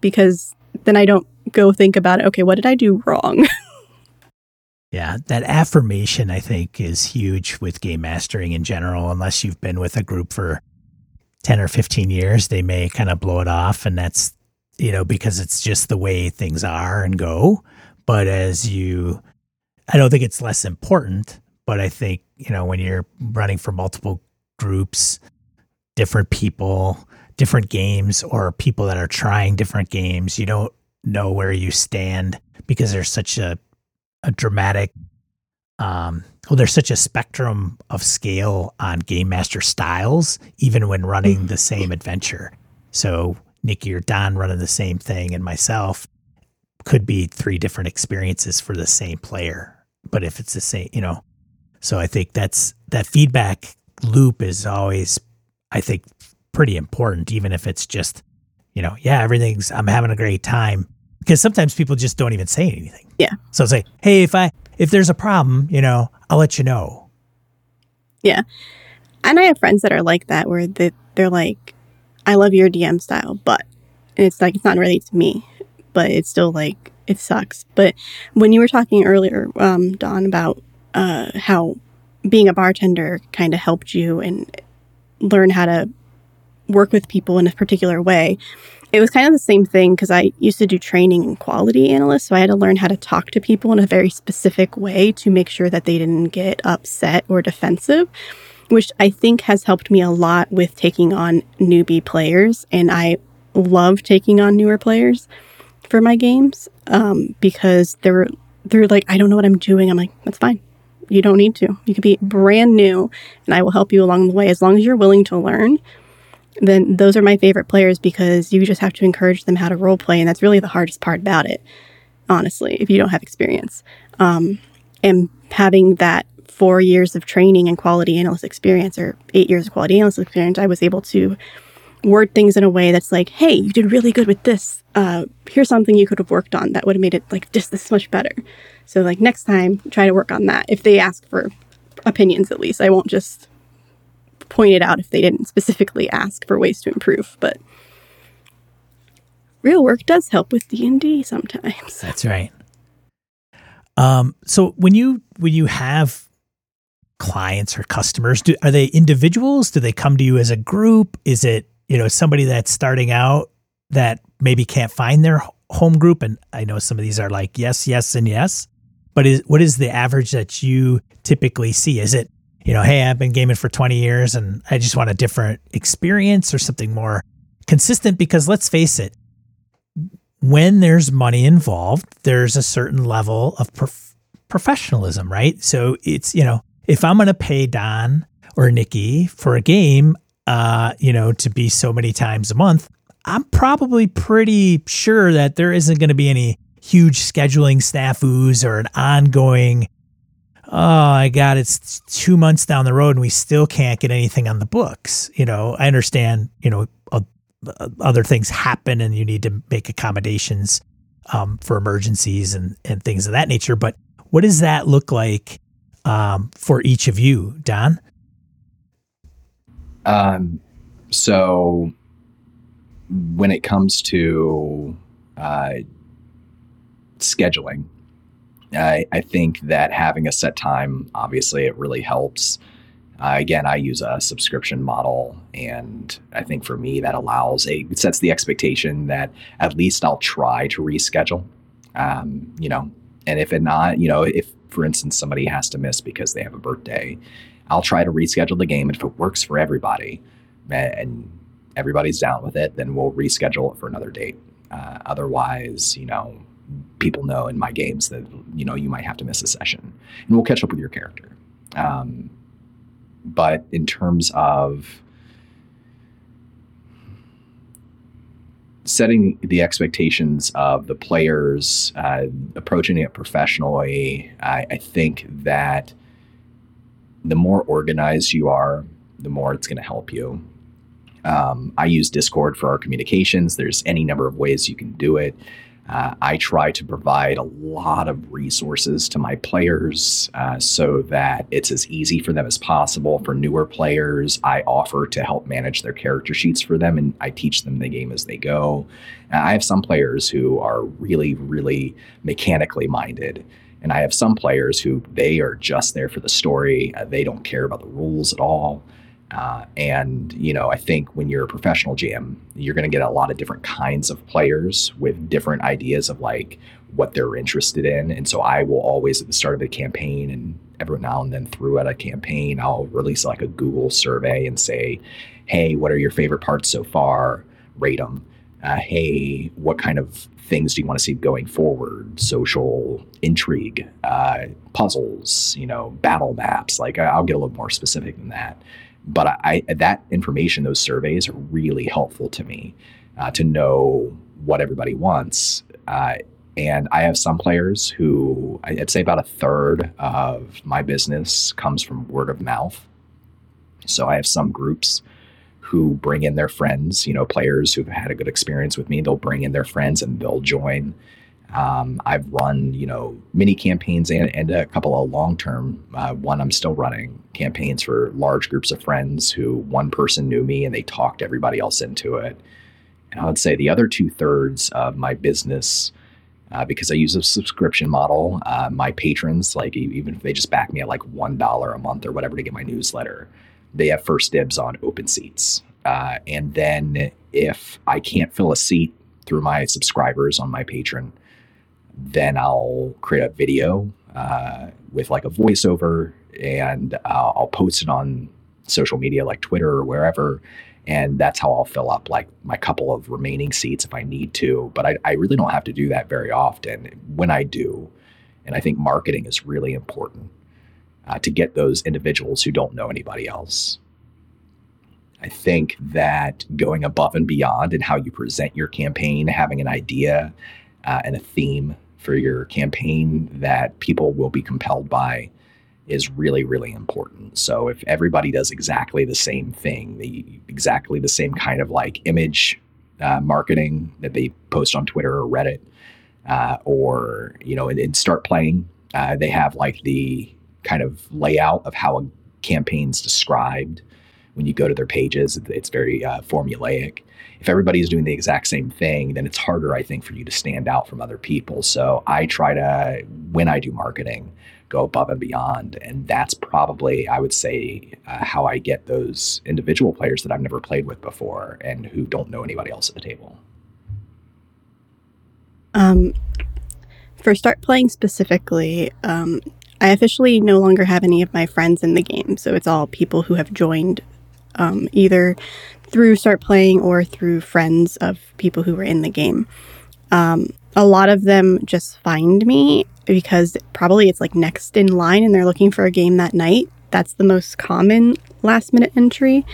Because then i don't go think about it. Okay, what did I do wrong? yeah, that affirmation I think is huge with game mastering in general. Unless you've been with a group for 10 or 15 years, they may kind of blow it off. And that's, you know, because it's just the way things are and go. But as you, I don't think it's less important, but I think, you know, when you're running for multiple groups, different people, different games, or people that are trying different games, you don't know where you stand because there's such a a dramatic um well there's such a spectrum of scale on game master styles even when running the same adventure. So Nikki or Don running the same thing and myself could be three different experiences for the same player but if it's the same you know. So i think that's that feedback loop is always i think pretty important even if it's just you know, yeah, everything's, I'm having a great time. Because sometimes people just don't even say anything. Yeah. So say, hey, if I, if there's a problem, you know, I'll let you know. Yeah. And I have friends that are like that where they, they're like, I love your DM style, but, it's like, it's not really to me, but it's still like, it sucks. But when you were talking earlier, um, Don, about uh, how being a bartender kind of helped you and learn how to work with people in a particular way. It was kind of the same thing because I used to do training in quality analyst. So I had to learn how to talk to people in a very specific way to make sure that they didn't get upset or defensive, which I think has helped me a lot with taking on newbie players. And I love taking on newer players for my games um, because they're, they're like, I don't know what I'm doing. I'm like, that's fine. You don't need to. You can be brand new and I will help you along the way as long as you're willing to learn then those are my favorite players because you just have to encourage them how to role play. And that's really the hardest part about it, honestly, if you don't have experience. Um, and having that four years of training and quality analyst experience or eight years of quality analyst experience, I was able to word things in a way that's like, hey, you did really good with this. Uh, here's something you could have worked on that would have made it like just this much better. So like next time, try to work on that. If they ask for opinions, at least I won't just pointed out if they didn't specifically ask for ways to improve. But real work does help with D and D sometimes. That's right. Um, so when you when you have clients or customers, do, are they individuals? Do they come to you as a group? Is it you know somebody that's starting out that maybe can't find their home group? And I know some of these are like yes, yes, and yes. But is what is the average that you typically see? Is it you know, hey, I've been gaming for 20 years and I just want a different experience or something more consistent because let's face it, when there's money involved, there's a certain level of prof- professionalism, right? So it's, you know, if I'm going to pay Don or Nikki for a game, uh, you know, to be so many times a month, I'm probably pretty sure that there isn't going to be any huge scheduling snafus or an ongoing oh my god it's two months down the road and we still can't get anything on the books. You know i understand you know uh, other things happen and you need to make accommodations um, for emergencies and, and things of that nature. But what does that look like um, for each of you Don? Um, so when it comes to uh, scheduling I, I think that having a set time, obviously, it really helps. Uh, again, I use a subscription model, and I think for me that allows a it sets the expectation that at least I'll try to reschedule. Um, you know, and if it not, you know, if for instance somebody has to miss because they have a birthday, I'll try to reschedule the game, and if it works for everybody, and everybody's down with it, then we'll reschedule it for another date. Uh, otherwise, you know, people know in my games that you know you might have to miss a session, and we'll catch up with your character. Um, but in terms of setting the expectations of the players, uh, approaching it professionally, I, I, think that the more organized you are, the more it's going to help you. Um, I use Discord for our communications. There's any number of ways you can do it. Uh, I try to provide a lot of resources to my players uh, so that it's as easy for them as possible. For newer players, I offer to help manage their character sheets for them and I teach them the game as they go. Uh, I have some players who are really, really mechanically minded. And I have some players who they are just there for the story. Uh, they don't care about the rules at all. Uh, and you know, I think when you're a professional GM, you're going to get a lot of different kinds of players with different ideas of like what they're interested in. And so I will always at the start of a campaign and every now and then throughout a campaign, I'll release like a Google survey and say, "Hey, what are your favorite parts so far? Rate them." Uh, hey, what kind of things do you want to see going forward? Social intrigue, uh, puzzles, you know, battle maps. Like I'll get a little more specific than that but I, that information, those surveys are really helpful to me uh, to know what everybody wants. Uh, and I have some players who I'd say about a third of my business comes from word of mouth. So I have some groups who bring in their friends, you know, players who've had a good experience with me. They'll bring in their friends and they'll join. Um, I've run, you know, mini campaigns and, and a couple of long term. Uh, one I'm still running campaigns for large groups of friends who one person knew me and they talked everybody else into it. And I would say the other two thirds of my business, uh, because I use a subscription model, uh, my patrons, like even if they just back me at like one dollar a month or whatever to get my newsletter, they have first dibs on open seats. Uh, and then if I can't fill a seat through my subscribers on my Patreon then I'll create a video uh, with like a voiceover and uh, I'll post it on social media like Twitter or wherever. And that's how I'll fill up like my couple of remaining seats if I need to. But I, I really don't have to do that very often. When I do, and I think marketing is really important uh, to get those individuals who don't know anybody else. I think that going above and beyond in how you present your campaign, having an idea uh, and a theme for your campaign that people will be compelled by is really really important. So if everybody does exactly the same thing the exactly the same kind of like image uh, marketing that they post on twitter or reddit uh, or you know and, and Start Playing uh, they have like the kind of layout of how a campaign's described. When you go to their pages it's very uh, formulaic if everybody is doing the exact same thing, then it's harder, I think, for you to stand out from other people. So I try to, when I do marketing, go above and beyond. And that's probably, I would say, uh, how I get those individual players that I've never played with before and who don't know anybody else at the table. Um, for Start Playing specifically, um, I officially no longer have any of my friends in the game. So it's all people who have joined um, either through Start Playing or through friends of people who were in the game. Um, a lot of them just find me because probably it's like next in line and they're looking for a game that night. That's the most common last minute entry.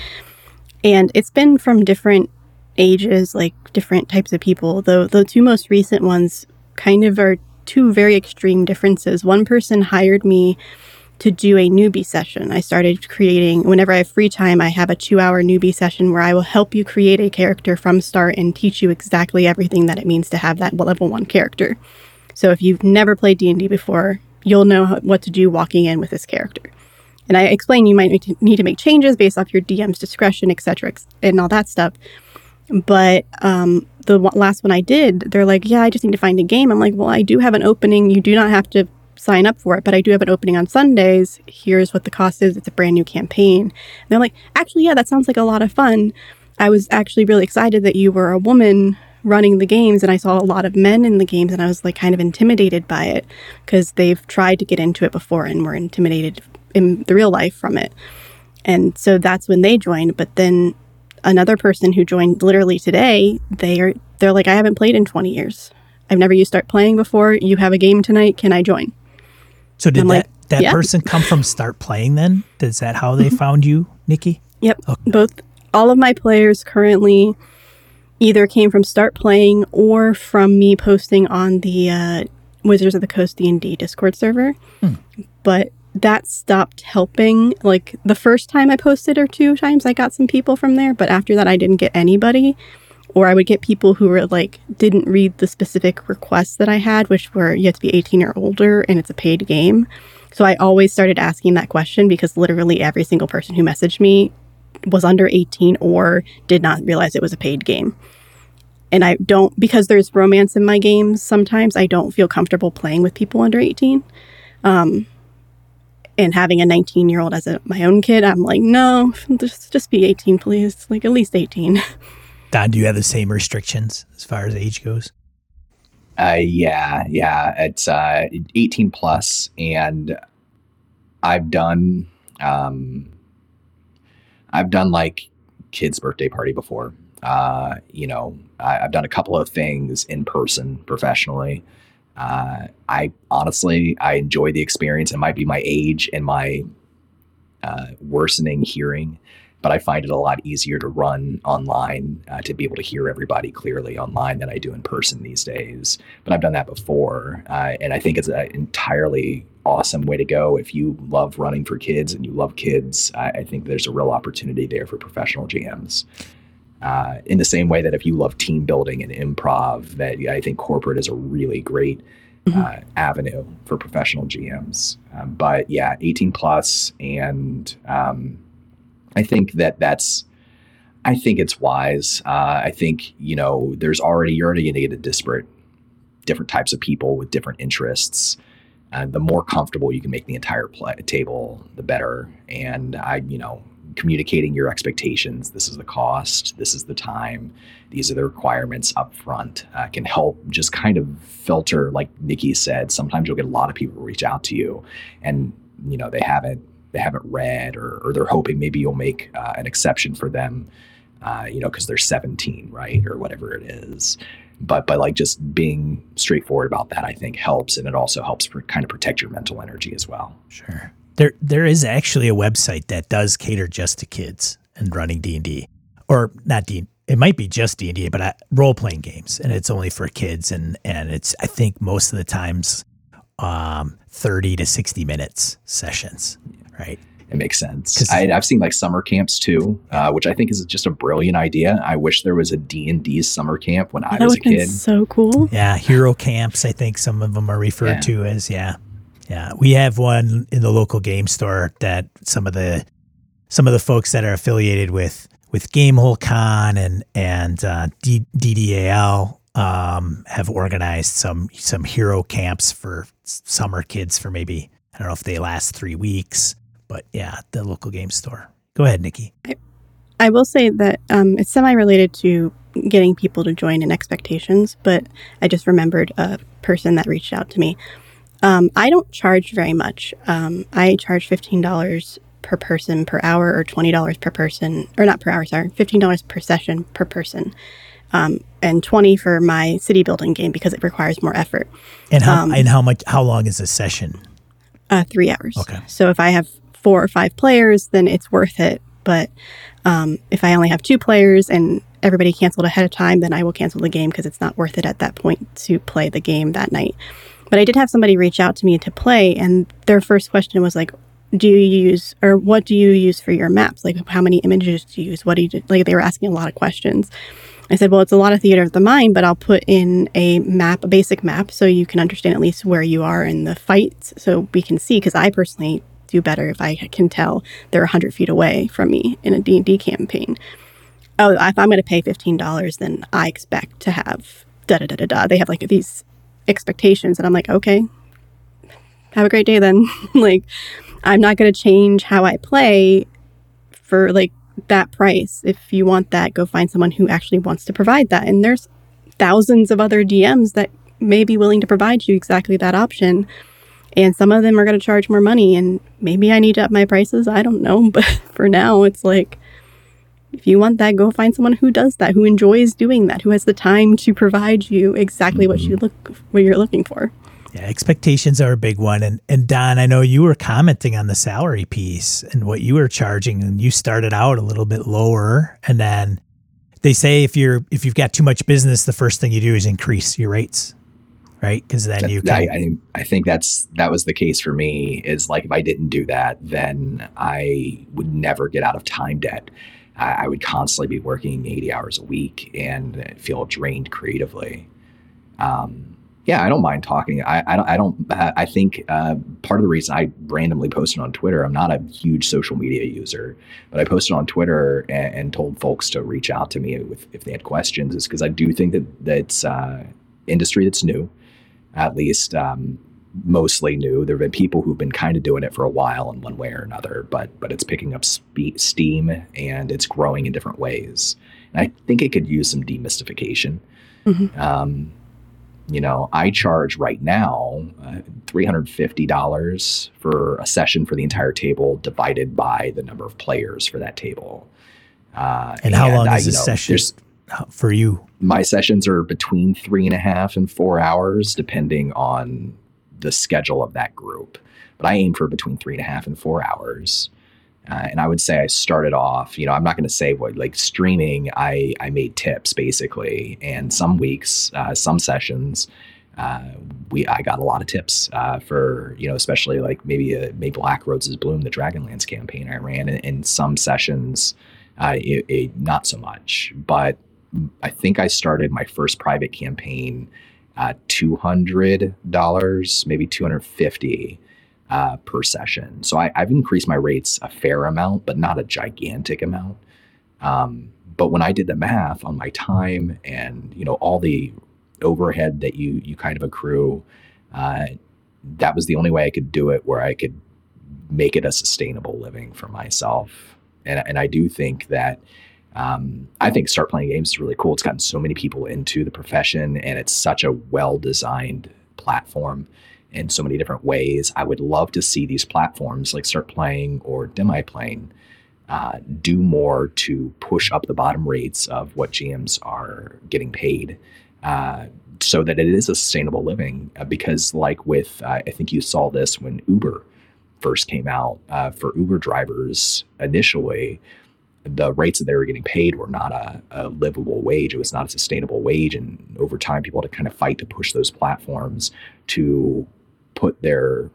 And it's been from different ages, like different types of people. Though the two most recent ones kind of are two very extreme differences. One person hired me to do a newbie session. I started creating, whenever I have free time, I have a two hour newbie session where I will help you create a character from start and teach you exactly everything that it means to have that level one character. So if you've never played D&D before, you'll know what to do walking in with this character. And I explain you might need to make changes based off your DM's discretion, etc., and all that stuff. But um, the last one I did, they're like, "Yeah, I just need to find a game." I'm like, "Well, I do have an opening. You do not have to sign up for it, but I do have an opening on Sundays. Here's what the cost is. It's a brand new campaign. And they're like, actually, yeah, that sounds like a lot of fun. I was actually really excited that you were a woman running the games and I saw a lot of men in the games and I was like kind of intimidated by it because they've tried to get into it before and were intimidated in the real life from it. And so that's when they joined. But then another person who joined literally today, they are they're like, I haven't played in 20 years. I've never used Start Playing before. You have a game tonight. Can I join? So did I'm that like, that yeah. person come from Start Playing then? Is that how they found you, Nikki? Yep. Okay. Both all of my players currently either came from Start Playing or from me posting on the uh, Wizards of the Coast D&D Discord server. But that stopped helping. Like the first time I posted or two times I got some people from there, but after that I didn't get anybody. Or I would get people who were like didn't read the specific requests that I had, which were you have to be 18 or older and it's a paid game. So I always started asking that question because literally every single person who messaged me was under 18 or did not realize it was a paid game. And I don't, because there's romance in my games, sometimes I don't feel comfortable playing with people under 18. Um, and having a 19 year old as a, my own kid, I'm like, no, just, just be 18, please. Like at least 18. Don, do you have the same restrictions as far as age goes? Uh, yeah, yeah. It's uh, 18 plus, and I've done, um, I've done like kids' birthday party before. Uh, you know, I, I've done a couple of things in person professionally. Uh, I honestly, I enjoy the experience. It might be my age and my uh, worsening hearing, but I find it a lot easier to run online uh, to be able to hear everybody clearly online than I do in person these days. But I've done that before, uh, and I think it's an entirely awesome way to go. If you love running for kids and you love kids, I, I think there's a real opportunity there for professional GMs. Uh, in the same way that if you love team building and improv, that I think corporate is a really great uh, avenue for professional GMs. Um, but yeah, 18 plus, and um, I think that that's. I think it's wise. Uh, I think you know there's already you're already going to get a disparate, different types of people with different interests. Uh, the more comfortable you can make the entire play, table, the better. And I, you know, communicating your expectations. This is the cost. This is the time. These are the requirements up front. Uh, can help just kind of filter, like Nikki said. Sometimes you'll get a lot of people reach out to you, and you know they haven't they haven't read, or, or they're hoping maybe you'll make uh, an exception for them. Uh, you know, because they're 17, right, or whatever it is. But by like just being straightforward about that, I think helps, and it also helps for kind of protect your mental energy as well. Sure. There there is actually a website that does cater just to kids and running D&D. Or not D it might be just D&D but uh, role playing games and it's only for kids and and it's I think most of the times um 30 to 60 minutes sessions, right? It makes sense. I, I've seen like summer camps too, uh, which I think is just a brilliant idea. I wish there was a D and D summer camp when I was a would have kid. so cool. Yeah, hero camps. I think some of them are referred Yeah. to as yeah, yeah. We have one in the local game store that some of the some of the folks that are affiliated with with Gamehole Con and and uh, D- DDAL um, have organized some some hero camps for summer kids for maybe I don't know if they last three weeks, but yeah, the local game store. Go ahead, Nikki. I I will say that um, it's semi related to getting people to join in expectations, but I just remembered a person that reached out to me. Um, I don't charge very much. Um, I charge $15 per person per hour or $20 per person, or not per hour, sorry, $15 per session per person. Um, and 20 for my city building game because it requires more effort. And how Um, and how much how long is a session? Uh, three hours. Okay. So if I have four or five players, then it's worth it. But um, if I only have two players and everybody canceled ahead of time, then I will cancel the game because it's not worth it at that point to play the game that night. But I did have somebody reach out to me to play, and their first question was like, "Do you use or what do you use for your maps? Like, how many images do you use? What do you do?" Like, they were asking a lot of questions. I said, well, it's a lot of theater of the mind, but I'll put in a map, a basic map, so you can understand at least where you are in the fight, so we can see. Because I personally do better if I can tell they're hundred feet away from me in a D and D campaign. Oh, if I'm going to pay fifteen dollars, then I expect to have da da da da da. They have like these expectations, and I'm like, okay, have a great day then. like, I'm not going to change how I play for like that price. If you want that, go find someone who actually wants to provide that. And there's thousands of other DMs that may be willing to provide you exactly that option. And some of them are going to charge more money. And maybe I need to up my prices. I don't know. But for now, it's like, If you want that, go find someone who does that, who enjoys doing that, who has the time to provide you exactly mm-hmm. what you look what you're looking for. Yeah, expectations are a big one. And and Don, I know you were commenting on the salary piece and what you were charging, and you started out a little bit lower, and then they say if you're if you've got too much business, the first thing you do is increase your rates, right? Because then you can. I, I, I think that's that was the case for me. Is like if I didn't do that, then I would never get out of time debt. I, I would constantly be working eighty hours a week and feel drained creatively. Um, yeah, I don't mind talking. I, I don't. I don't. I think uh, part of the reason I randomly posted on Twitter. I'm not a huge social media user, but I posted on Twitter and, and told folks to reach out to me with, if they had questions. Is because I do think that that's uh, industry that's new, at least um, mostly new. There have been people who've been kind of doing it for a while in one way or another, but but it's picking up spe- steam and it's growing in different ways. And I think it could use some demystification. Mm-hmm. Um, you know, I charge right now uh, $350 for a session for the entire table divided by the number of players for that table. Uh, and, and how long I, is a session for you? My sessions are between three and a half and four hours, depending on the schedule of that group. But I aim for between three and a half and four hours. Uh, and I would say I started off, you know, I'm not going to say what like streaming. I I made tips basically, and some weeks, uh, some sessions, uh, we I got a lot of tips uh, for you know, especially like maybe a, maybe Black Roses Bloom, the Dragonlance campaign I ran, and in some sessions, uh, it, it, not so much. But I think I started my first private campaign hundred dollars, maybe two hundred fifty uh, per session. So I, have increased my rates a fair amount, but not a gigantic amount. Um, but when I did the math on my time and you know all the overhead that you you kind of accrue, uh, that was the only way I could do it where I could make it a sustainable living for myself. And and I do think that. Um, I think Start Playing Games is really cool. It's gotten so many people into the profession, and it's such a well designed platform in so many different ways. I would love to see these platforms like Start Playing or Demiplane uh, do more to push up the bottom rates of what GMs are getting paid. Uh, so that it is a sustainable living, uh, because like with, uh, I think you saw this when Uber first came out uh, for Uber drivers initially, the rates that they were getting paid were not a, a, livable wage. It was not a sustainable wage. And over time, people had to kind of fight to push those platforms to put their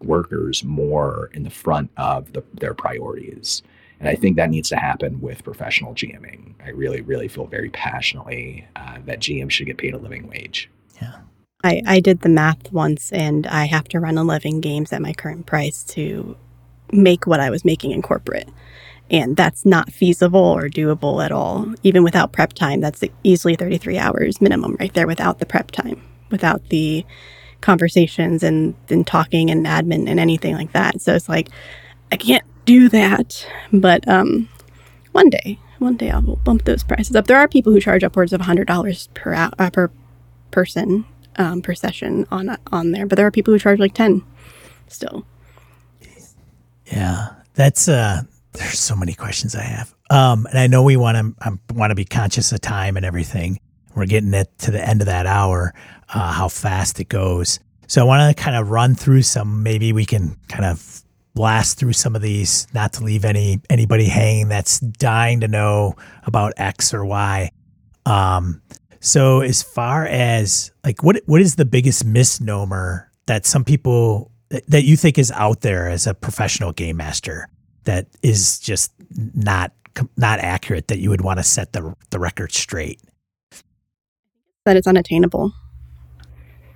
workers more in the front of the, their priorities. And I think that needs to happen with professional GMing. I really, really feel very passionately uh, that GM should get paid a living wage. Yeah. I, I did the math once and I have to run 11 games at my current price to make what I was making in corporate. And that's not feasible or doable at all. Even without prep time, that's easily 33 hours minimum right there without the prep time, without the conversations and, and talking and admin and anything like that. So it's like, I can't do that. But um, one day, one day I will bump those prices up. There are people who charge upwards of $100 per, uh, per person um, per session on on there, but there are people who charge like 10 still. Yeah, that's uh there's so many questions I have. Um, and I know we want to um, want to be conscious of time and everything. We're getting it to the end of that hour uh, how fast it goes. So I want to kind of run through some. Maybe we can kind of blast through some of these, not to leave any anybody hanging that's dying to know about X or Y. Um, so as far as like what what is the biggest misnomer that some people that you think is out there as a professional game master that is just not not accurate that you would want to set the the record straight? That it's unattainable.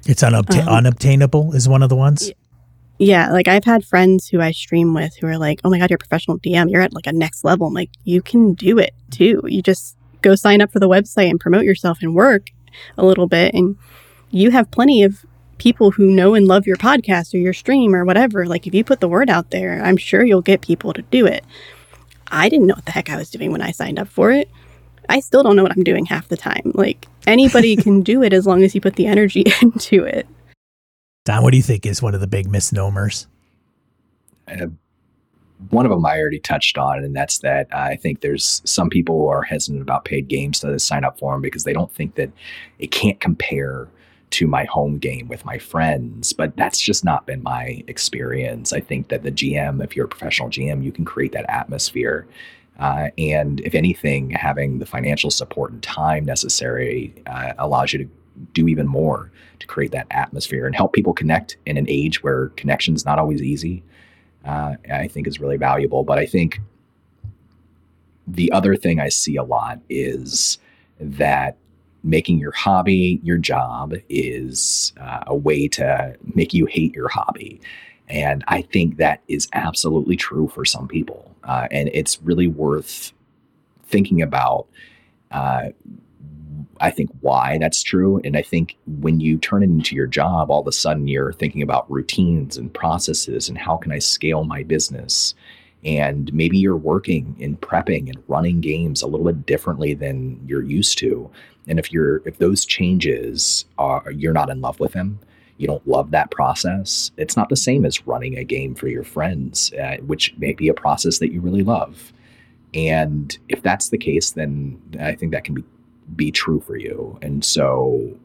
It's unobta- um, unobtainable is one of the ones. Yeah, like I've had friends who I stream with who are like, "Oh my god, you're a professional DM. You're at like a next level." I'm like, "You can do it too. You just go sign up for the website and promote yourself and work a little bit and you have plenty of people who know and love your podcast or your stream or whatever. Like if you put the word out there, I'm sure you'll get people to do it." I didn't know what the heck I was doing when I signed up for it. I still don't know what I'm doing half the time. Like anybody can do it as long as you put the energy into it. Don, what do you think is one of the big misnomers? Uh, one of them I already touched on, and that's that I think there's some people who are hesitant about paid games to sign up for them because they don't think that it can't compare to my home game with my friends. But that's just not been my experience. I think that the GM, if you're a professional GM, you can create that atmosphere. Uh, and if anything, having the financial support and time necessary uh, allows you to do even more to create that atmosphere and help people connect in an age where connection is not always easy uh, I think is really valuable. But I think the other thing I see a lot is that making your hobby your job is uh, a way to make you hate your hobby. And I think that is absolutely true for some people. Uh, and it's really worth thinking about uh, I think why that's true. And I think when you turn it into your job, all of a sudden you're thinking about routines and processes and how can I scale my business? And maybe you're working and prepping and running games a little bit differently than you're used to. And if you're if those changes are you're not in love with them, you don't love that process, it's not the same as running a game for your friends, uh, which may be a process that you really love. And if that's the case, then I think that can be be true for you. And so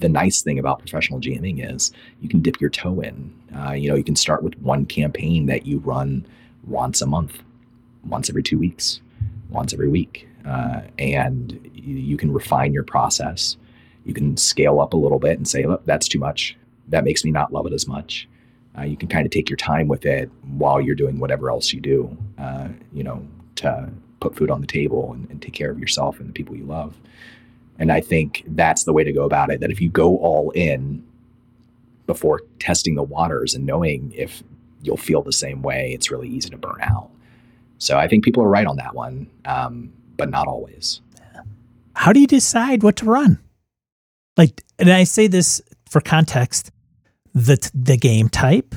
the nice thing about professional GMing is you can dip your toe in. Uh, you know, you can start with one campaign that you run once a month, once every two weeks, once every week. Uh, and you, can refine your process. You can scale up a little bit and say, look, that's too much. That makes me not love it as much. Uh, you can kind of take your time with it while you're doing whatever else you do, uh, you know, to put food on the table and, and take care of yourself and the people you love. And I think that's the way to go about it. That if you go all in before testing the waters and knowing if you'll feel the same way, it's really easy to burn out. So I think people are right on that one, um, but not always. How do you decide what to run? Like, and I say this for context: the the game type,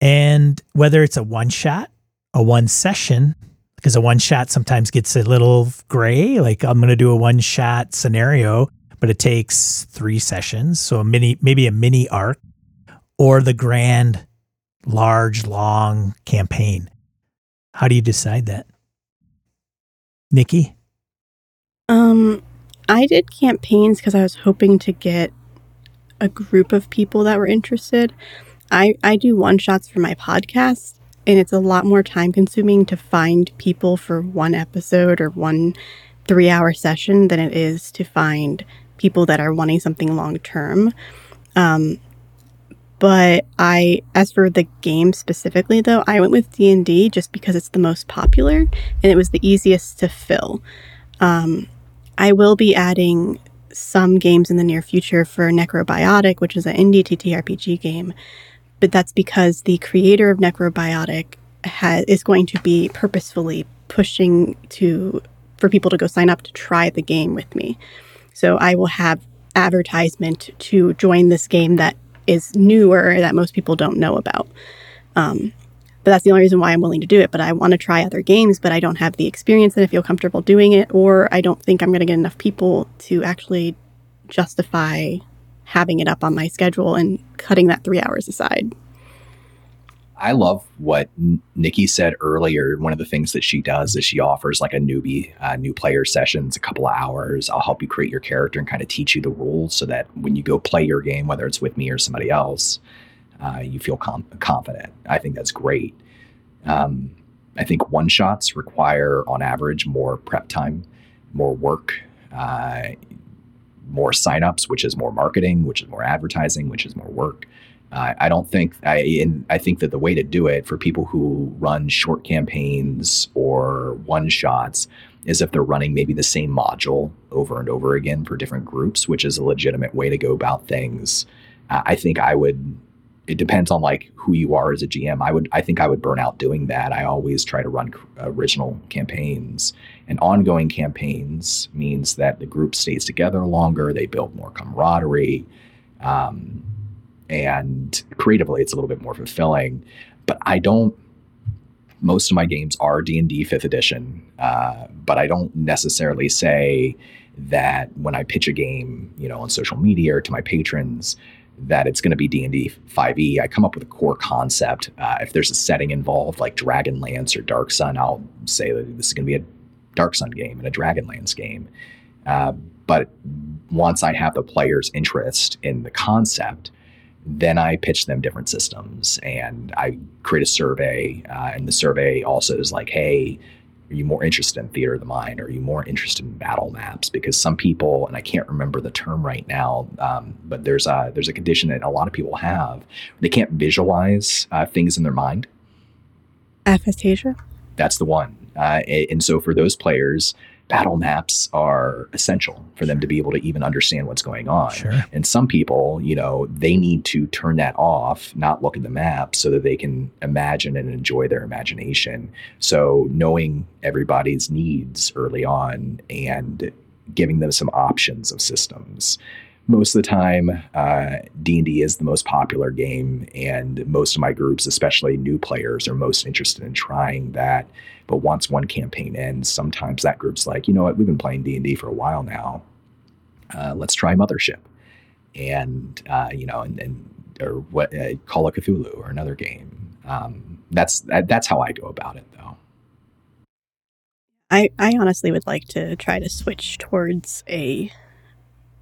and whether it's a one shot, a one session, because a one shot sometimes gets a little gray. Like I'm going to do a one shot scenario, but it takes three sessions. So a mini, maybe a mini arc or the grand, large, long campaign. How do you decide that? Nikki? Um, I did campaigns because I was hoping to get a group of people that were interested. I, I do one shots for my podcast and it's a lot more time consuming to find people for one episode or one three hour session than it is to find people that are wanting something long term. Um, but I, as for the game specifically, though, I went with D and D just because it's the most popular and it was the easiest to fill. Um, I will be adding some games in the near future for Necrobiotic, which is an indie TTRPG game but that's because the creator of Necrobiotic has, is going to be purposefully pushing to for people to go sign up to try the game with me. So I will have advertisement to join this game that is newer that most people don't know about. Um, but that's the only reason why I'm willing to do it. But I want to try other games, but I don't have the experience and I feel comfortable doing it, or I don't think I'm going to get enough people to actually justify having it up on my schedule and cutting that three hours aside. I love what Nikki said earlier. One of the things that she does is she offers like a newbie, uh, new player sessions, a couple of hours. I'll help you create your character and kind of teach you the rules so that when you go play your game, whether it's with me or somebody else, uh, you feel com- confident. I think that's great. Um, I think one shots require, on average, more prep time, more work. Uh, more signups, which is more marketing, which is more advertising, which is more work. Uh, I don't think I and I think that the way to do it for people who run short campaigns or one shots is if they're running maybe the same module over and over again for different groups, which is a legitimate way to go about things. I think I would it depends on like who you are as a GM. I would I think I would burn out doing that. I always try to run original campaigns and ongoing campaigns means that the group stays together longer. They build more camaraderie, um, and creatively it's a little bit more fulfilling. But I don't. Most of my games are D and D Fifth Edition, uh, but I don't necessarily say that when I pitch a game, you know, on social media or to my patrons that it's going to be D&D 5e, I come up with a core concept. Uh, if there's a setting involved like Dragonlance or Dark Sun, I'll say that this is going to be a Dark Sun game and a Dragonlance game. Uh, but once I have the player's interest in the concept, then I pitch them different systems and I create a survey. Uh, and the survey also is like, hey, are you more interested in theater of the mind? Are you more interested in battle maps? Because some people, and I can't remember the term right now, um, but there's a there's a condition that a lot of people have. They can't visualize uh, things in their mind. Aphasia. That's the one. Uh, and so for those players, battle maps are essential for them to be able to even understand what's going on. Sure. And some people, you know, they need to turn that off, not look at the map so that they can imagine and enjoy their imagination. So knowing everybody's needs early on and giving them some options of systems most of the time uh, d&d is the most popular game and most of my groups especially new players are most interested in trying that. But once one campaign ends sometimes that group's like you know what? We've been playing d&d for a while now. Uh, let's try mothership. And uh, you know and, and or what uh, call of cthulhu or another game. Um, that's that, that's how i go about it though. I, I honestly would like to try to switch towards a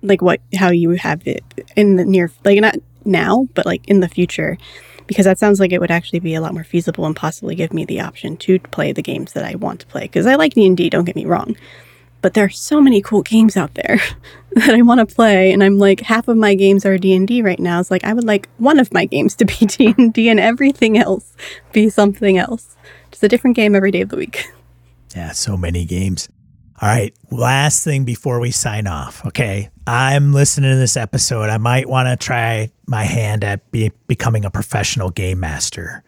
like what how you have it in the near like not now but like in the future because that sounds like it would actually be a lot more feasible and possibly give me the option to play the games that I want to play because I like D&D don't get me wrong but there are so many cool games out there that I want to play and I'm like half of my games are D&D right now it's like I would like one of my games to be D&D and everything else be something else. Just a different game every day of the week. Yeah so many games all right, last thing before we sign off. Okay, I'm listening to this episode. I might want to try my hand at be, becoming a professional game master.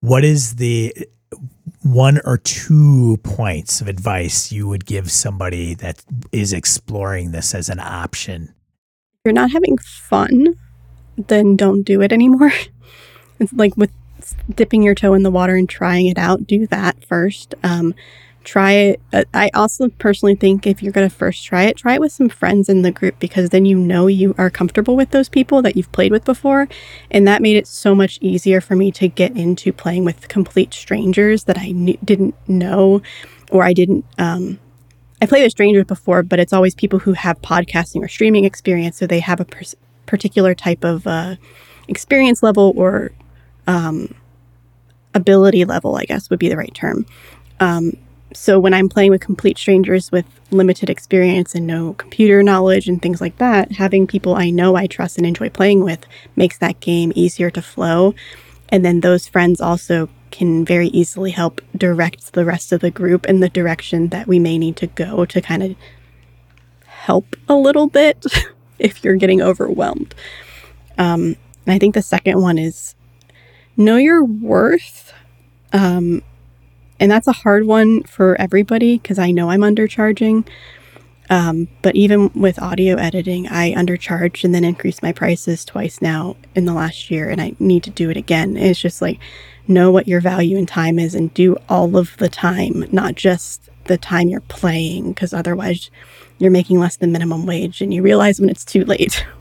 What is the one or two points of advice you would give somebody that is exploring this as an option? If you're not having fun, then don't do it anymore. It's like with dipping your toe in the water and trying it out, do that first. Um, try it. Uh, I also personally think if you're going to first try it, try it with some friends in the group because then you know you are comfortable with those people that you've played with before. And that made it so much easier for me to get into playing with complete strangers that I didn't know or I didn't. Um, I played with strangers before, but it's always people who have podcasting or streaming experience. So they have a pers- particular type of uh, experience level or um, ability level, I guess would be the right term. Um, so when I'm playing with complete strangers with limited experience and no computer knowledge and things like that, having people I know I trust and enjoy playing with makes that game easier to flow. And then those friends also can very easily help direct the rest of the group in the direction that we may need to go to kind of help a little bit if you're getting overwhelmed. Um, and I think the second one is know your worth. Um, and that's a hard one for everybody because I know I'm undercharging. Um, but even with audio editing, I undercharged and then increased my prices twice now in the last year, and I need to do it again. It's just like know what your value in time is and do all of the time, not just the time you're playing, because otherwise you're making less than minimum wage and you realize when it's too late.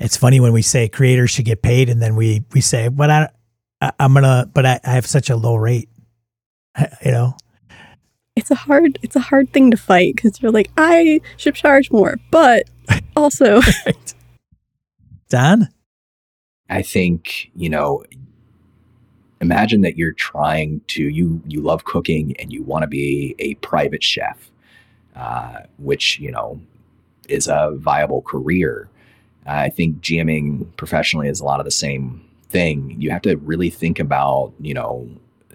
It's funny when we say creators should get paid, and then we we say, "But I, I am gonna, but I, I have such a low rate." you know? It's a hard it's a hard thing to fight because you're like i should charge more but also right. don i think you know imagine that you're trying to you you love cooking and you want to be a private chef uh, which you know is a viable career. I think gming professionally is a lot of the same thing. You have to really think about you know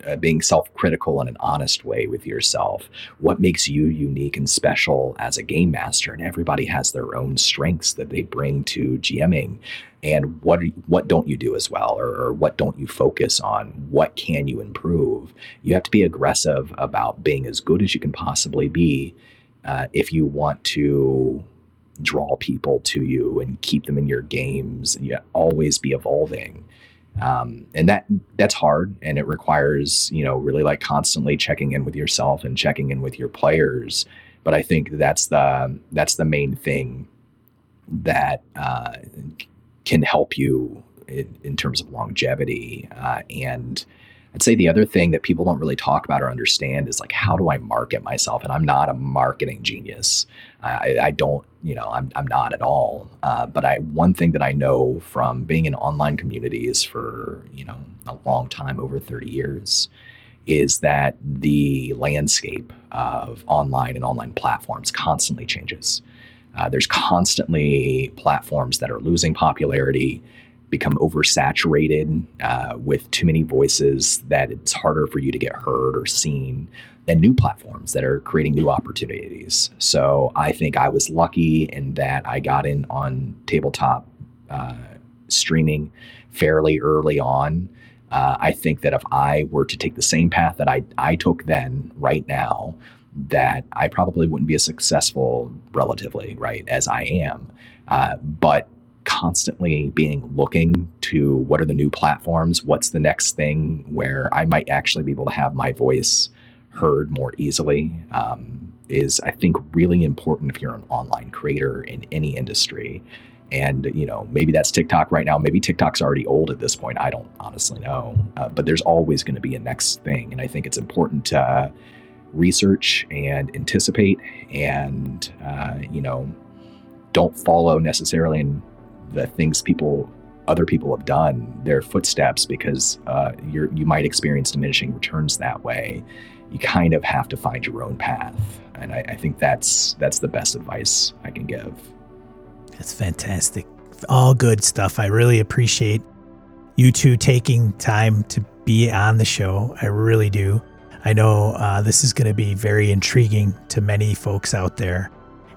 uh, being self-critical in an honest way with yourself. What makes you unique and special as a game master? And everybody has their own strengths that they bring to GMing. And what what don't you do as well, or, or what don't you focus on? What can you improve? You have to be aggressive about being as good as you can possibly be uh, if you want to draw people to you and keep them in your games. And you always be evolving um, and that that's hard and it requires you know really like constantly checking in with yourself and checking in with your players but i think that's the that's the main thing that uh, can help you in, in terms of longevity. Uh, and I'd say the other thing that people don't really talk about or understand is like, how do I market myself? And I'm not a marketing genius. I, I don't, you know, I'm, I'm not at all. Uh, but I, one thing that I know from being in online communities for, you know, a long time, over 30 years, is that the landscape of online and online platforms constantly changes. Uh, there's constantly platforms that are losing popularity become oversaturated uh, with too many voices that it's harder for you to get heard or seen and new platforms that are creating new opportunities. So I think I was lucky in that I got in on tabletop uh, streaming fairly early on. Uh, I think that if I were to take the same path that I, I took then, right now, that I probably wouldn't be as successful relatively, right, as I am. Uh, but constantly being looking to what are the new platforms, what's the next thing where I might actually be able to have my voice heard more easily um, is, I think, really important if you're an online creator in any industry. And, you know, maybe that's TikTok right now. Maybe TikTok's already old at this point. I don't honestly know. Uh, but there's always going to be a next thing. And I think it's important to uh, research and anticipate and, uh, you know, don't follow necessarily in the things people other people have done their footsteps because uh, you you might experience diminishing returns that way. You kind of have to find your own path. And I, I think that's that's the best advice i can give. That's fantastic. All good stuff. I really appreciate you two taking time to be on the show. I really do. I know uh, this is going to be very intriguing to many folks out there.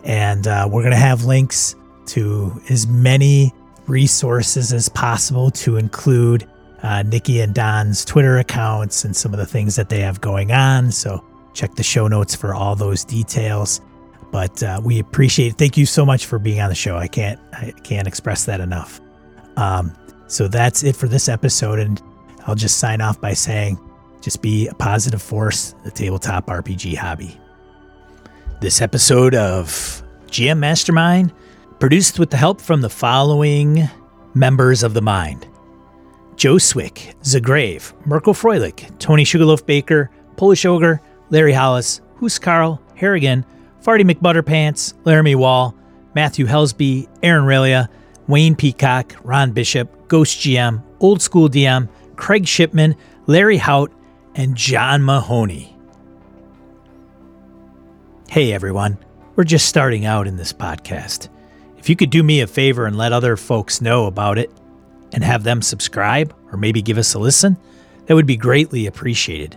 And uh, we're going to have links to as many resources as possible to include uh, Nikki and Don's Twitter accounts and some of the things that they have going on. So check the show notes for all those details. But uh, we appreciate it. Thank you so much for being on the show. I can't I can't express that enough. Um, so that's it for this episode, and I'll just sign off by saying, just be a positive force, the tabletop RPG hobby. This episode of GM Mastermind Produced with the help from the following members of the mind Joe Swick, Zagrave, Mirko Froelich, Tony Sugarloaf Baker, Polish Ogre, Larry Hollis, Huskarl, Harrigan, Farty McButterpants, Laramie Wall, Matthew Helsby, Aaron Relia, Wayne Peacock, Ron Bishop, Ghost GM, Old School DM, Craig Shipman, Larry Hout, and John Mahoney. Hey everyone, we're just starting out in this podcast. If you could do me a favor and let other folks know about it and have them subscribe or maybe give us a listen, that would be greatly appreciated.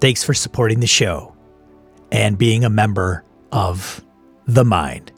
Thanks for supporting the show and being a member of The Mind.